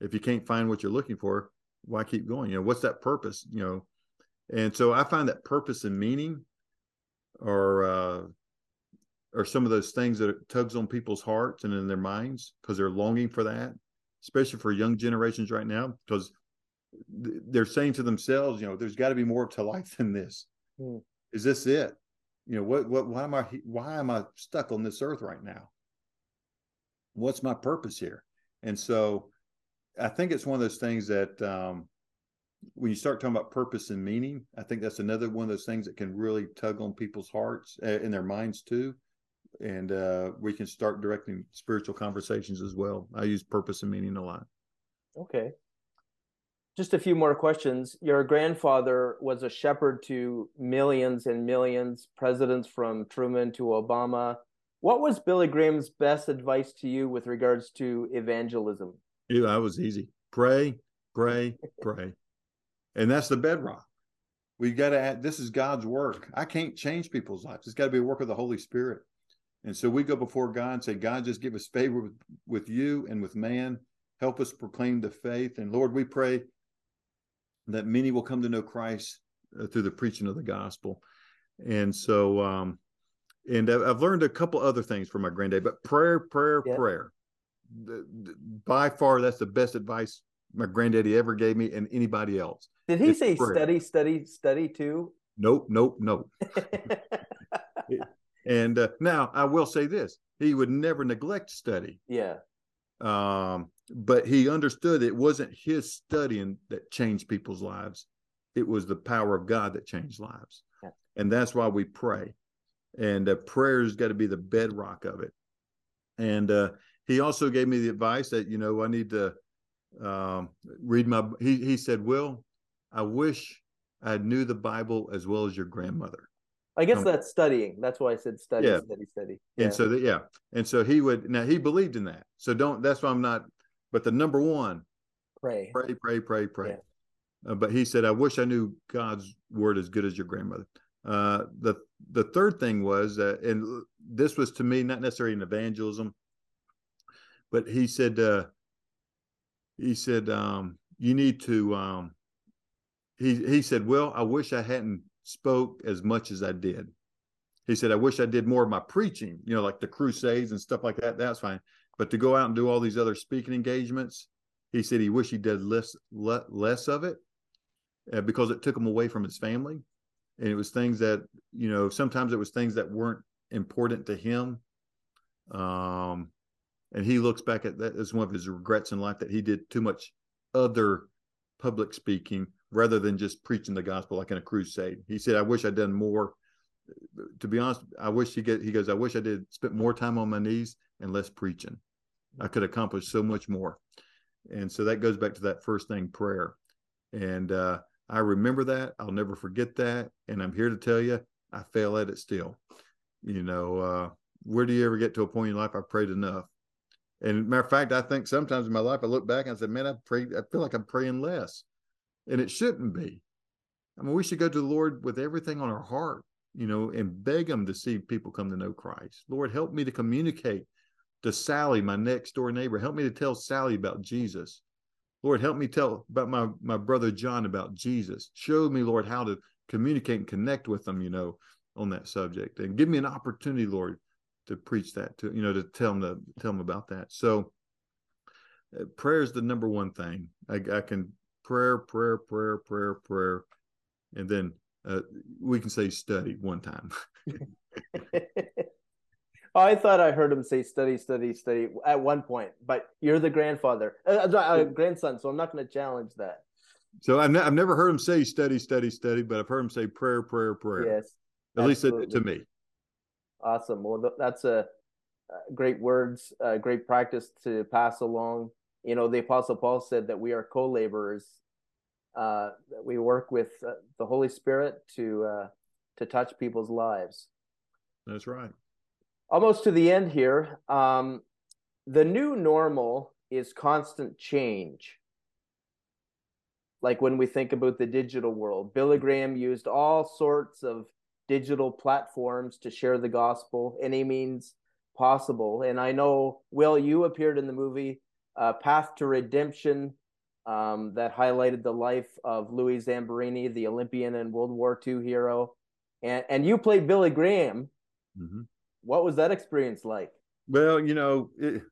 If you can't find what you're looking for, why keep going? You know, what's that purpose? You know, and so I find that purpose and meaning are uh, are some of those things that tugs on people's hearts and in their minds because they're longing for that, especially for young generations right now, because they're saying to themselves, you know, there's got to be more to life than this. Mm. Is this it? You know, what, what, why am I, why am I stuck on this earth right now? What's my purpose here? And so I think it's one of those things that, um, when you start talking about purpose and meaning, I think that's another one of those things that can really tug on people's hearts uh, in their minds too and uh, we can start directing spiritual conversations as well. I use purpose and meaning a lot. Okay. Just a few more questions. Your grandfather was a shepherd to millions and millions, presidents from Truman to Obama. What was Billy Graham's best advice to you with regards to evangelism? Yeah, that was easy. Pray, pray, pray. And that's the bedrock. We've got to add, this is God's work. I can't change people's lives. It's got to be a work of the Holy Spirit. And so we go before God and say, God, just give us favor with, with you and with man. Help us proclaim the faith. And Lord, we pray that many will come to know Christ uh, through the preaching of the gospel. And so, um, and I've learned a couple other things from my granddad, but prayer, prayer, yeah. prayer. The, the, by far, that's the best advice my granddaddy ever gave me and anybody else. Did he it's say prayer. study, study, study too? Nope, nope, nope. And uh, now I will say this: he would never neglect study. Yeah. Um, but he understood it wasn't his studying that changed people's lives. It was the power of God that changed lives. Yeah. And that's why we pray. And uh, prayer's got to be the bedrock of it. And uh, he also gave me the advice that, you know, I need to um, read my, he, he said, Will, I wish I knew the Bible as well as your grandmother. I guess Um, that's studying. That's why I said study, Yeah. study, study. And so that, yeah. And so he would, now he believed in that. So don't, that's why I'm not, but the number one, pray. pray, pray, pray, pray. Yeah. Uh, but he said, I wish I knew God's word as good as your grandmother. Uh, the, the third thing was, uh, and this was to me, not necessarily an evangelism, but he said, uh, he said, um, you need to, um, he, he said, well, I wish I hadn't spoke as much as I did. He said, I wish I did more of my preaching, you know, like the crusades and stuff like that. That's fine. But to go out and do all these other speaking engagements, he said he wished he did less le- less of it uh, because it took him away from his family, and it was things that you know sometimes it was things that weren't important to him. Um, and he looks back at that as one of his regrets in life that he did too much other public speaking rather than just preaching the gospel like in a crusade. He said, "I wish I'd done more." To be honest, I wish he get. He goes, "I wish I did spent more time on my knees and less preaching. I could accomplish so much more." And so that goes back to that first thing, prayer. And uh, I remember that. I'll never forget that. And I'm here to tell you, I fail at it still. You know, uh, where do you ever get to a point in life? I prayed enough. And matter of fact, I think sometimes in my life I look back and I said, man, I prayed, I feel like I'm praying less. And it shouldn't be. I mean, we should go to the Lord with everything on our heart, you know, and beg him to see people come to know Christ. Lord, help me to communicate to Sally, my next door neighbor. Help me to tell Sally about Jesus. Lord, help me tell about my, my brother John about Jesus. Show me, Lord, how to communicate and connect with them, you know, on that subject. And give me an opportunity, Lord, to preach that to, you know, to tell them to tell them about that. So uh, prayer is the number one thing. I, I can prayer, prayer, prayer, prayer, prayer. And then uh, we can say study one time. Oh, I thought I heard him say study, study, study at one point, but you're the grandfather, uh, uh, uh, grandson, so I'm not going to challenge that. So I've, ne- I've never heard him say study, study, study, but I've heard him say prayer, prayer, prayer. Yes, At least it, to me. awesome. Well, th- that's a uh, great words, uh, great practice to pass along. You know, the Apostle Paul said that we are co-laborers. Uh, that we work with uh, the Holy Spirit to uh, to touch people's lives. That's right. Almost to the end here. Um, the new normal is constant change. Like when we think about the digital world, Billy Graham used all sorts of digital platforms to share the gospel any means possible. And I know, Will, you appeared in the movie uh, Path to Redemption um, that highlighted the life of Louis Zamperini, the Olympian and World War II hero. And, and you played Billy Graham. Mhm. What was that experience like? Well, you know, it,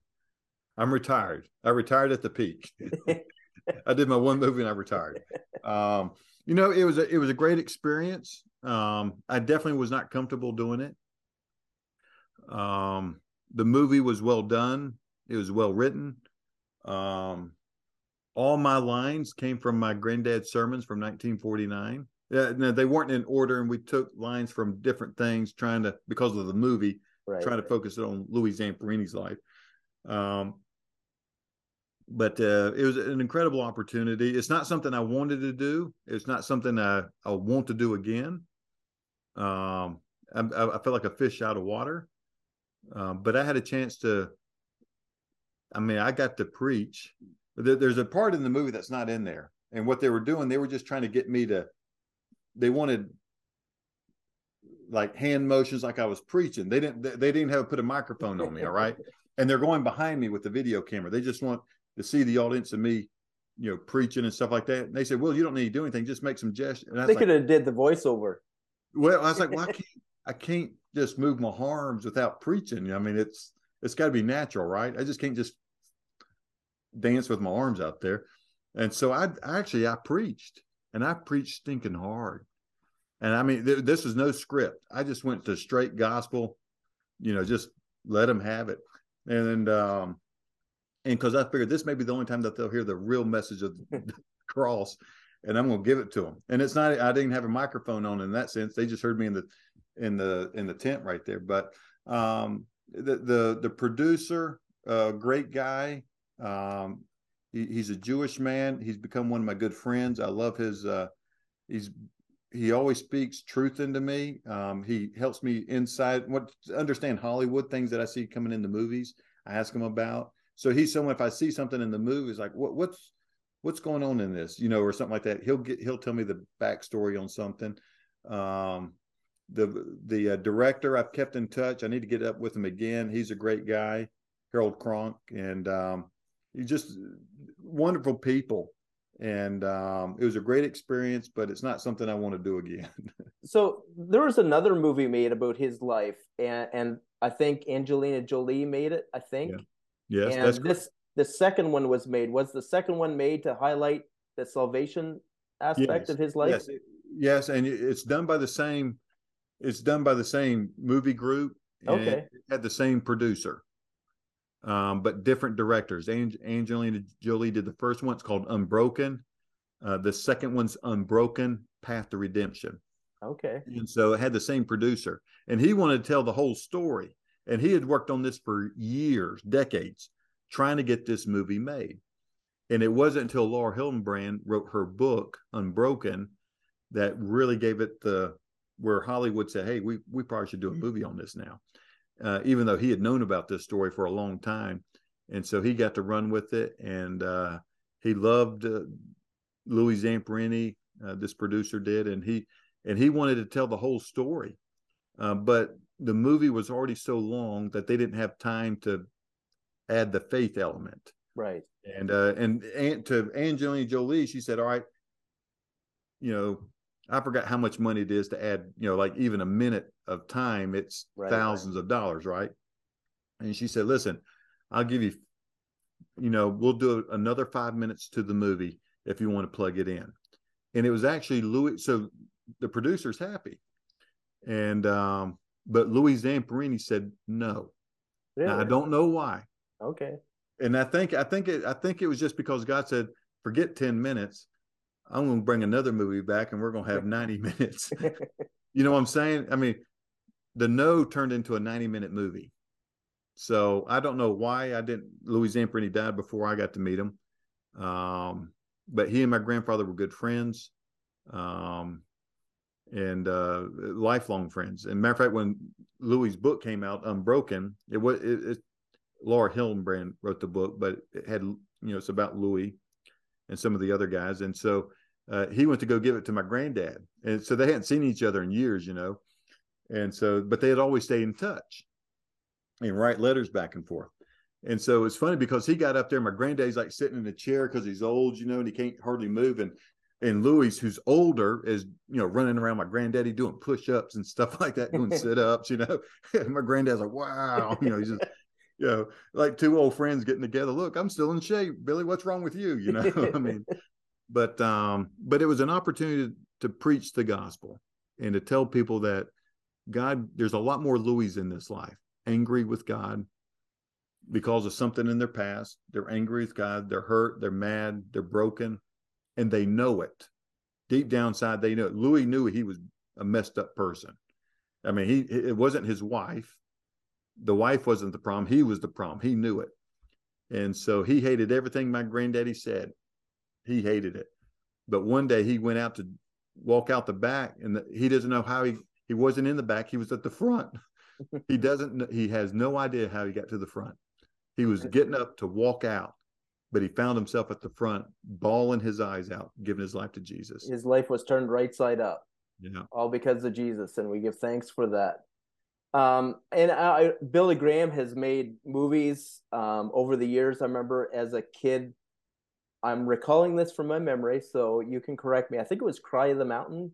I'm retired. I retired at the peak. I did my one movie and I retired. Um, you know, it was a, it was a great experience. Um, I definitely was not comfortable doing it. Um, the movie was well done. It was well written. Um, all my lines came from my granddad's sermons from 1949. Yeah, no, they weren't in order, and we took lines from different things, trying to because of the movie, Right. trying to focus it on Louis Zamperini's life. Um, but uh, it was an incredible opportunity. It's not something I wanted to do. It's not something I, I want to do again. Um, I, I like a fish out of water. Um, but I had a chance to. I mean, I got to preach. There, there's a part in the movie that's not in there, and what they were doing, they were just trying to get me to. They wanted like hand motions, like I was preaching. They didn't. They, didn't have to put a microphone on me. All right, and they're going behind me with the video camera. They just want to see the audience and me, you know, preaching and stuff like that. And they said, "Well, you don't need to do anything; just make some gestures." And I they was like, could have did the voiceover. well, I was like, well, I can't, I can't just move my arms without preaching. I mean, it's it's got to be natural, right? I just can't just dance with my arms out there. And so I, I actually I preached, and I preached stinking hard. And I mean, th- this is no script. I just went to straight gospel, you know, just let them have it. And um, and because I figured this may be the only time that they'll hear the real message of the cross, and I'm going to give it to them. And it's not I didn't have a microphone on in that sense. They just heard me in the in the in the tent right there. But um, the the the producer, uh, great guy. Um, he, he's a Jewish man. He's become one of my good friends. I love his. Uh, he's he always speaks truth into me. Um, he helps me inside what understand Hollywood things that I see coming in the movies. I ask him about. So he's someone if I see something in the movies like what what's what's going on in this, you know, or something like that. He'll get he'll tell me the backstory on something. Um, the the uh, director I've kept in touch. I need to get up with him again. He's a great guy, Harold Cronk, and um, he's just wonderful people. And um, it was a great experience, but it's not something I want to do again. so there was another movie made about his life, and and I think Angelina Jolie made it. I think. Yeah. Yes, and that's this the second one was made. Was the second one made to highlight the salvation aspect yes. of his life? Yes, yes, and it's done by the same it's done by the same movie group. okay. It had the same producer, um, but different directors. Ang- Angelina Jolie did the first one. It's called Unbroken. Uh, the second one's Unbroken Path to Redemption. Okay. And so it had the same producer, and he wanted to tell the whole story. And he had worked on this for years, decades, trying to get this movie made. And it wasn't until Laura Hillenbrand wrote her book, Unbroken, that really gave it the where Hollywood said, "Hey, we we probably should do a movie on this now," uh, even though he had known about this story for a long time, and so he got to run with it, and uh, he loved uh, Louis Zamperini, uh, this producer did, and he and he wanted to tell the whole story, uh, but the movie was already so long that they didn't have time to add the faith element, right? And uh, and, and to Angelina Jolie, she said, "All right." You know, I forgot how much money it is to add, you know, like even a minute of time, it's right, thousands right. of dollars, right? And she said, listen, I'll give you, you know, we'll do another five minutes to the movie if you want to plug it in. And it was actually Louis. So the producer's happy. And, um, but Louis Zamperini said no. Really? Now, I don't know why. Okay. And I think, I think it, I think it was just because God said, forget 10 minutes I'm going to bring another movie back and we're going to have 90 minutes. you know what I'm saying? I mean, the no turned into a 90 minute movie. So I don't know why I didn't. Louis Zamperini died before I got to meet him. Um, but he and my grandfather were good friends um, and uh, lifelong friends. And matter of fact, when Louis' book came out, Unbroken, it was it, it, Laura Hillenbrand wrote the book, but it had, you know, it's about Louis and some of the other guys. And so uh, he went to go give it to my granddad. And so they hadn't seen each other in years, you know. And so, but they had always stayed in touch and write letters back and forth. And so it's funny because he got up there. My granddad's like sitting in a chair because he's old, you know, and he can't hardly move. And and Louis, who's older, is you know running around my granddaddy doing push-ups and stuff like that, doing sit-ups, you know. And my granddad's like, wow, you know, he's just you know, like two old friends getting together. Look, I'm still in shape, Billy. What's wrong with you? You know, I mean, but um, but it was an opportunity to preach the gospel and to tell people that God, there's a lot more Louis in this life, angry with God because of something in their past. They're angry with God. They're hurt. They're mad. They're broken, and they know it. Deep down inside, they know it. Louis knew he was a messed up person. I mean, he it wasn't his wife the wife wasn't the problem. He was the problem. He knew it. And so he hated everything my granddaddy said. He hated it. But one day he went out to walk out the back and the, he doesn't know how he, he wasn't in the back. He was at the front. he doesn't, he has no idea how he got to the front. He was getting up to walk out, but he found himself at the front, bawling his eyes out, giving his life to Jesus. His life was turned right side up. Yeah. All because of Jesus. And we give thanks for that. Um, and I, Billy Graham has made movies um, over the years. I remember as a kid, I'm recalling this from my memory, so you can correct me. I think it was Cry of the Mountain.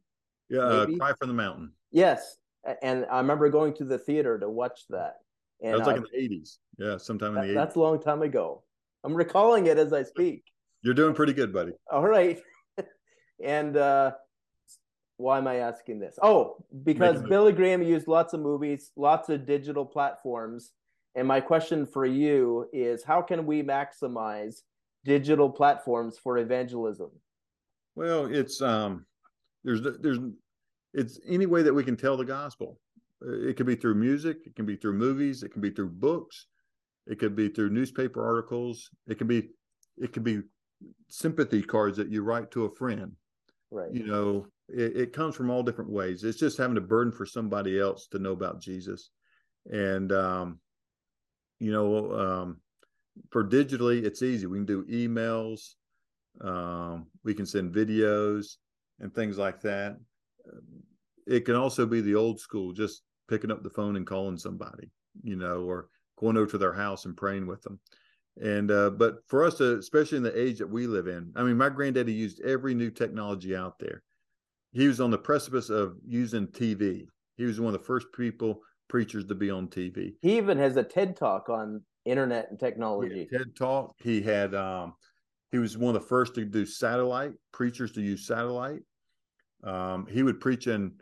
Yeah, uh, Cry from the Mountain. Yes, and I remember going to the theater to watch that. And that was like uh, in the 80s. Yeah, sometime in the 80s. That's a long time ago. I'm recalling it as I speak. You're doing pretty good, buddy. All right. and uh, why am I asking this? Oh, because Billy Graham used lots of movies, lots of digital platforms, And my question for you is how can we maximize digital platforms for evangelism? Well, it's um there's there's it's any way that we can tell the gospel. It could be through music, it can be through movies, it can be through books, it could be through newspaper articles, it can be it could be sympathy cards that you write to a friend. Right. You know, it, it comes from all different ways. It's just having a burden for somebody else to know about Jesus. And um, you know, um, for digitally, it's easy. We can do emails, um, we can send videos and things like that. It can also be the old school, just picking up the phone and calling somebody, you know, or going over to their house and praying with them. And uh, but for us to, especially in the age that we live in, I mean, my granddaddy used every new technology out there. He was on the precipice of using TV. He was one of the first people preachers to be on TV. He even has a TED talk on internet and technology. TED talk. He had um, he was one of the first to do satellite preachers to use satellite. Um, he would preach in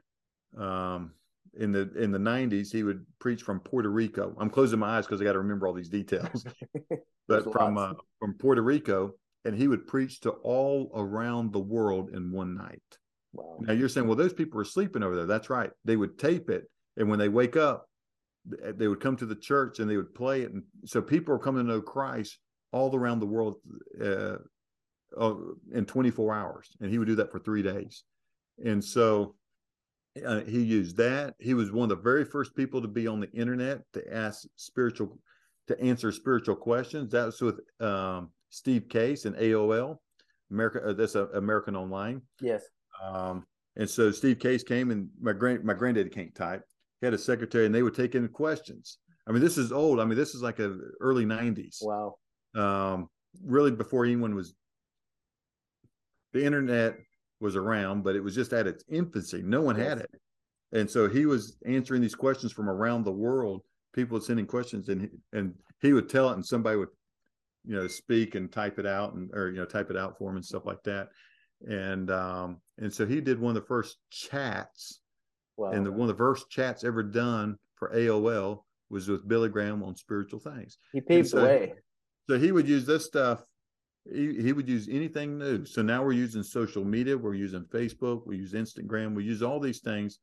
um, in the in the 90s. He would preach from Puerto Rico. I'm closing my eyes because I got to remember all these details. but from uh, from Puerto Rico, and he would preach to all around the world in one night. Wow. Now you're saying, well, those people are sleeping over there. That's right. They would tape it, and when they wake up, they would come to the church and they would play it, and so people are coming to know Christ all around the world uh, uh, in 24 hours, and he would do that for three days. And so uh, he used that. He was one of the very first people to be on the internet to ask spiritual, to answer spiritual questions. That was with um, Steve Case and AOL, America. Uh, that's a, American Online. Yes. Um, and so Steve Case came, and my grand my granddaddy can't type. He had a secretary, and they would take in questions. I mean, this is old. I mean, this is like a early '90s. Wow. Um, really, before anyone was the internet was around, but it was just at its infancy. No one yes. had it. And so he was answering these questions from around the world. People would sending questions and he, and he would tell it and somebody would, you know, speak and type it out and, or, you know, type it out for him and stuff like that. And, um, and so he did one of the first chats wow. and the, one of the first chats ever done for AOL was with Billy Graham on spiritual things. He paved so, the way. So he would use this stuff he, he would use anything new. So now we're using social media, we're using Facebook, we use Instagram, we use all these things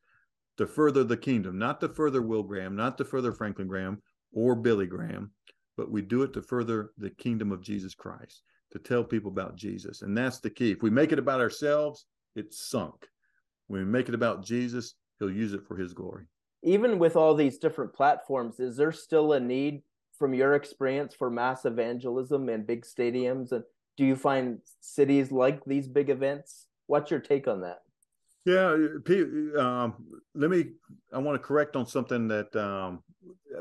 to further the kingdom, not to further Will Graham, not to further Franklin Graham or Billy Graham, but we do it to further the kingdom of Jesus Christ, to tell people about Jesus. And that's the key. If we make it about ourselves, it's sunk. When we make it about Jesus, he'll use it for his glory. Even with all these different platforms, is there still a need from your experience for mass evangelism and big stadiums and do you find cities like these big events? What's your take on that? Yeah um, let me i want to correct on something that um,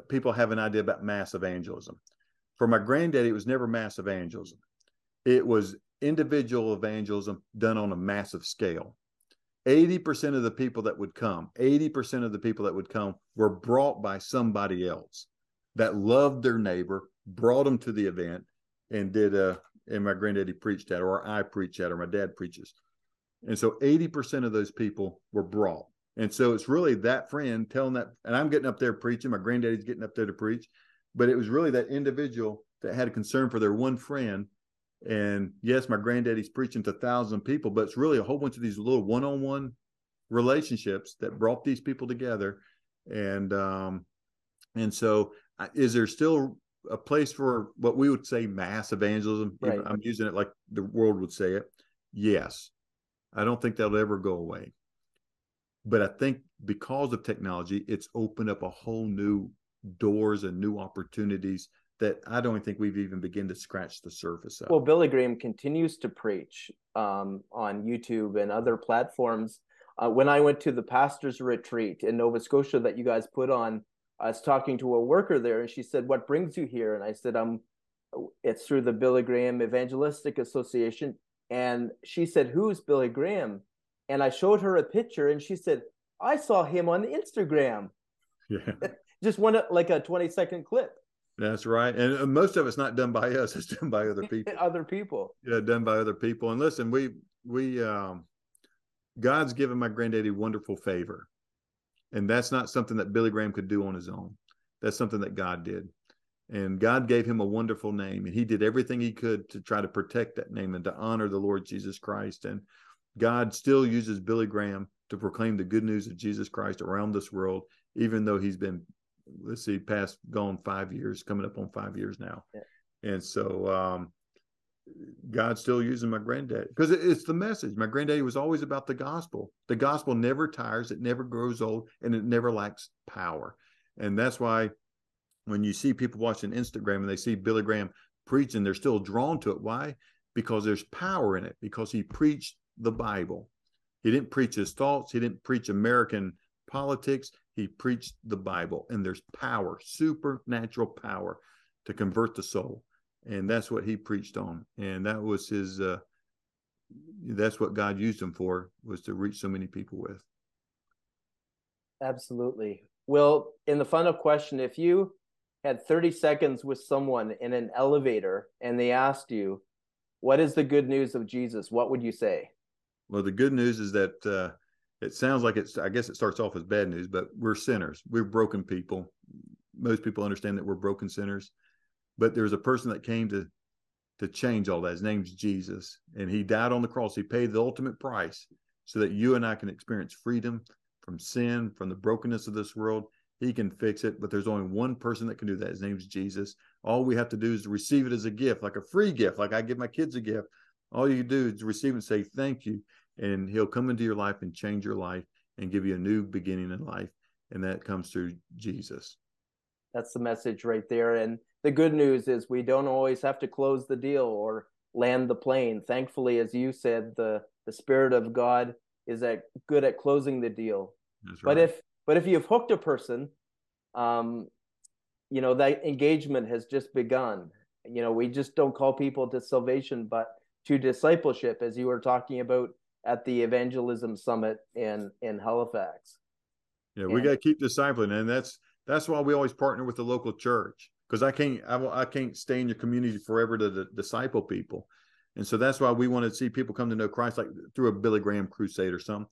people have an idea about mass evangelism. For my granddaddy it was never mass evangelism. It was individual evangelism done on a massive scale. 80% of the people that would come 80% of the people that would come were brought by somebody else that loved their neighbor, brought them to the event, and did a. Uh, and my granddaddy preached at, or I preach at, or my dad preaches. And so 80% of those people were brought. And so it's really that friend telling that, and I'm getting up there preaching, my granddaddy's getting up there to preach, but it was really that individual that had a concern for their one friend. And yes, my granddaddy's preaching to thousands of people, but it's really a whole bunch of these little one on one relationships that brought these people together. And, um, and so is there still a place for what we would say mass evangelism? Right. I'm using it like the world would say it. Yes. I don't think that'll ever go away. But I think because of technology, it's opened up a whole new doors and new opportunities that I don't think we've even begun to scratch the surface of. Well, Billy Graham continues to preach um, on YouTube and other platforms. Uh, when I went to the pastor's retreat in Nova Scotia that you guys put on, I was talking to a worker there, and she said, "What brings you here?" And I said, "Um, it's through the Billy Graham Evangelistic Association." And she said, "Who's Billy Graham?" And I showed her a picture, and she said, "I saw him on the Instagram." Yeah, just one like a twenty second clip. That's right, and uh, most of it's not done by us; it's done by other people. other people. Yeah, done by other people. And listen, we we um, God's given my granddaddy wonderful favor and that's not something that Billy Graham could do on his own. That's something that God did. And God gave him a wonderful name, and he did everything he could to try to protect that name and to honor the Lord Jesus Christ. And God still uses Billy Graham to proclaim the good news of Jesus Christ around this world, even though he's been, let's see, past gone five years, coming up on five years now. Yeah. And so um, God's still using my granddad because it's the message. My granddaddy was always about the gospel. The gospel never tires, it never grows old, and it never lacks power. And that's why when you see people watching Instagram and they see Billy Graham preaching, they're still drawn to it. Why? Because there's power in it, because he preached the Bible. He didn't preach his thoughts, he didn't preach American politics. He preached the Bible, and there's power, supernatural power to convert the soul and that's what he preached on. And that was his uh that's what god used him for was to reach so many people with. Absolutely. Well in the final question if you had 30 seconds with someone in an elevator and they asked you what is the good news of jesus? what would you say? Well the good news is that uh it sounds like it's i guess it starts off as bad news but we're sinners. We're broken people. Most people understand that we're broken sinners but there's a person that came to to change all that. His name's Jesus, and he died on the cross. He paid the ultimate price so that you and I can experience freedom from sin, from the brokenness of this world. He can fix it, but there's only one person that can do that. His name's Jesus. All we have to do is receive it as a gift, like a free gift, like I give my kids a gift. All you do is receive and say thank you, and he'll come into your life and change your life and give you a new beginning in life. And that comes through Jesus. That's the message right there. And the good news is we don't always have to close the deal or land the plane. Thankfully, as you said, the the Spirit of God is at good at closing the deal. Right. But if but if you've hooked a person, um, you know that engagement has just begun. You know, we just don't call people to salvation, but to discipleship, as you were talking about at the evangelism summit in in Halifax. Yeah, we got to keep discipling, and that's that's why we always partner with the local church because I can't I, I can't stay in your community forever to, to disciple people, and so that's why we want to see people come to know Christ like through a Billy Graham crusade or something,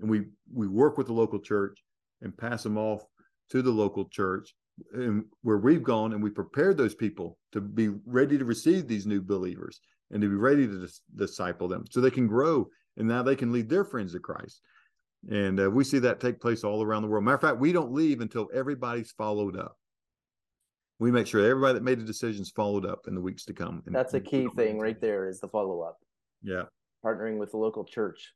and we we work with the local church and pass them off to the local church and where we've gone and we prepared those people to be ready to receive these new believers and to be ready to dis- disciple them so they can grow and now they can lead their friends to Christ. And uh, we see that take place all around the world. Matter of fact, we don't leave until everybody's followed up we make sure everybody that made the decisions followed up in the weeks to come. And, That's a key thing right there is the follow up. Yeah. Partnering with the local church.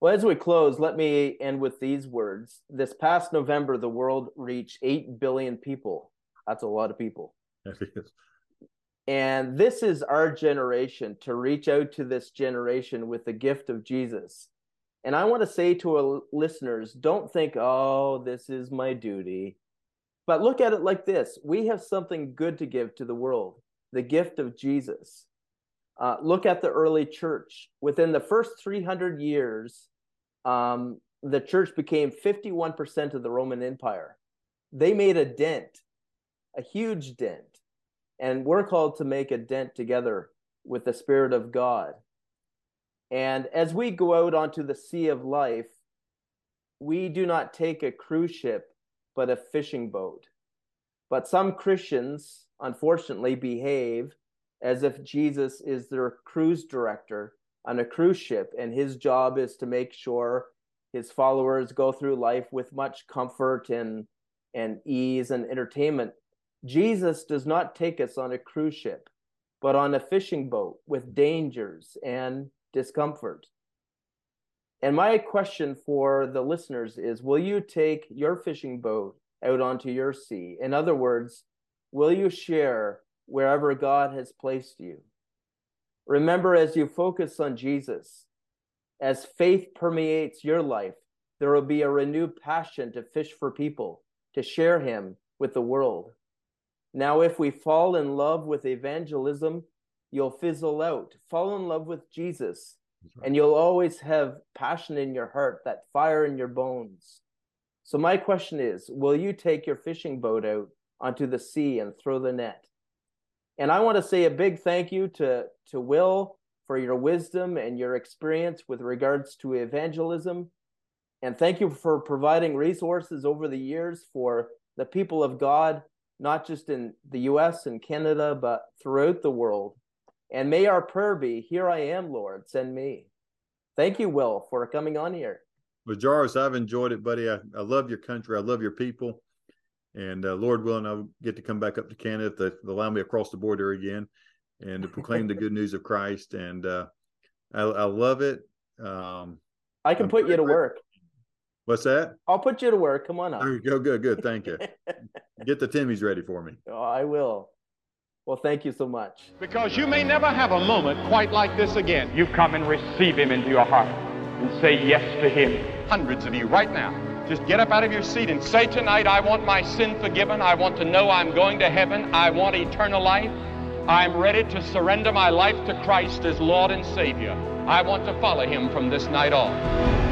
Well, as we close, let me end with these words. This past November, the world reached 8 billion people. That's a lot of people. It is. And this is our generation to reach out to this generation with the gift of Jesus. And I want to say to our listeners don't think, oh, this is my duty. But look at it like this we have something good to give to the world the gift of Jesus. Uh, look at the early church. Within the first 300 years, um, the church became 51% of the Roman Empire. They made a dent, a huge dent. And we're called to make a dent together with the Spirit of God. And as we go out onto the sea of life, we do not take a cruise ship but a fishing boat. But some Christians, unfortunately, behave as if Jesus is their cruise director on a cruise ship, and his job is to make sure his followers go through life with much comfort and, and ease and entertainment. Jesus does not take us on a cruise ship, but on a fishing boat with dangers and discomfort. And my question for the listeners is Will you take your fishing boat out onto your sea? In other words, will you share wherever God has placed you? Remember, as you focus on Jesus, as faith permeates your life, there will be a renewed passion to fish for people, to share Him with the world. Now, if we fall in love with evangelism, you'll fizzle out. Fall in love with Jesus right. and you'll always have passion in your heart, that fire in your bones. So my question is, will you take your fishing boat out onto the sea and throw the net? And I want to say a big thank you to, to Will for your wisdom and your experience with regards to evangelism. And thank you for providing resources over the years for the people of God not just in the US and Canada, but throughout the world. And may our prayer be, Here I am, Lord, send me. Thank you, Will, for coming on here. Well, Jarvis, I've enjoyed it, buddy. I, I love your country. I love your people. And uh, Lord willing, I'll get to come back up to Canada if they allow me across the border again and to proclaim the good news of Christ. And uh, I, I, love it. Um, I can I'm put you to work. What's that? I'll put you to work. Come on up. There you go. Good, good. Thank you. Get the Timmys ready for me. Oh, I will. Well, thank you so much. Because you may never have a moment quite like this again. You come and receive him into your heart and say yes to him. Hundreds of you right now. Just get up out of your seat and say tonight, I want my sin forgiven. I want to know I'm going to heaven. I want eternal life. I'm ready to surrender my life to Christ as Lord and Savior. I want to follow him from this night on.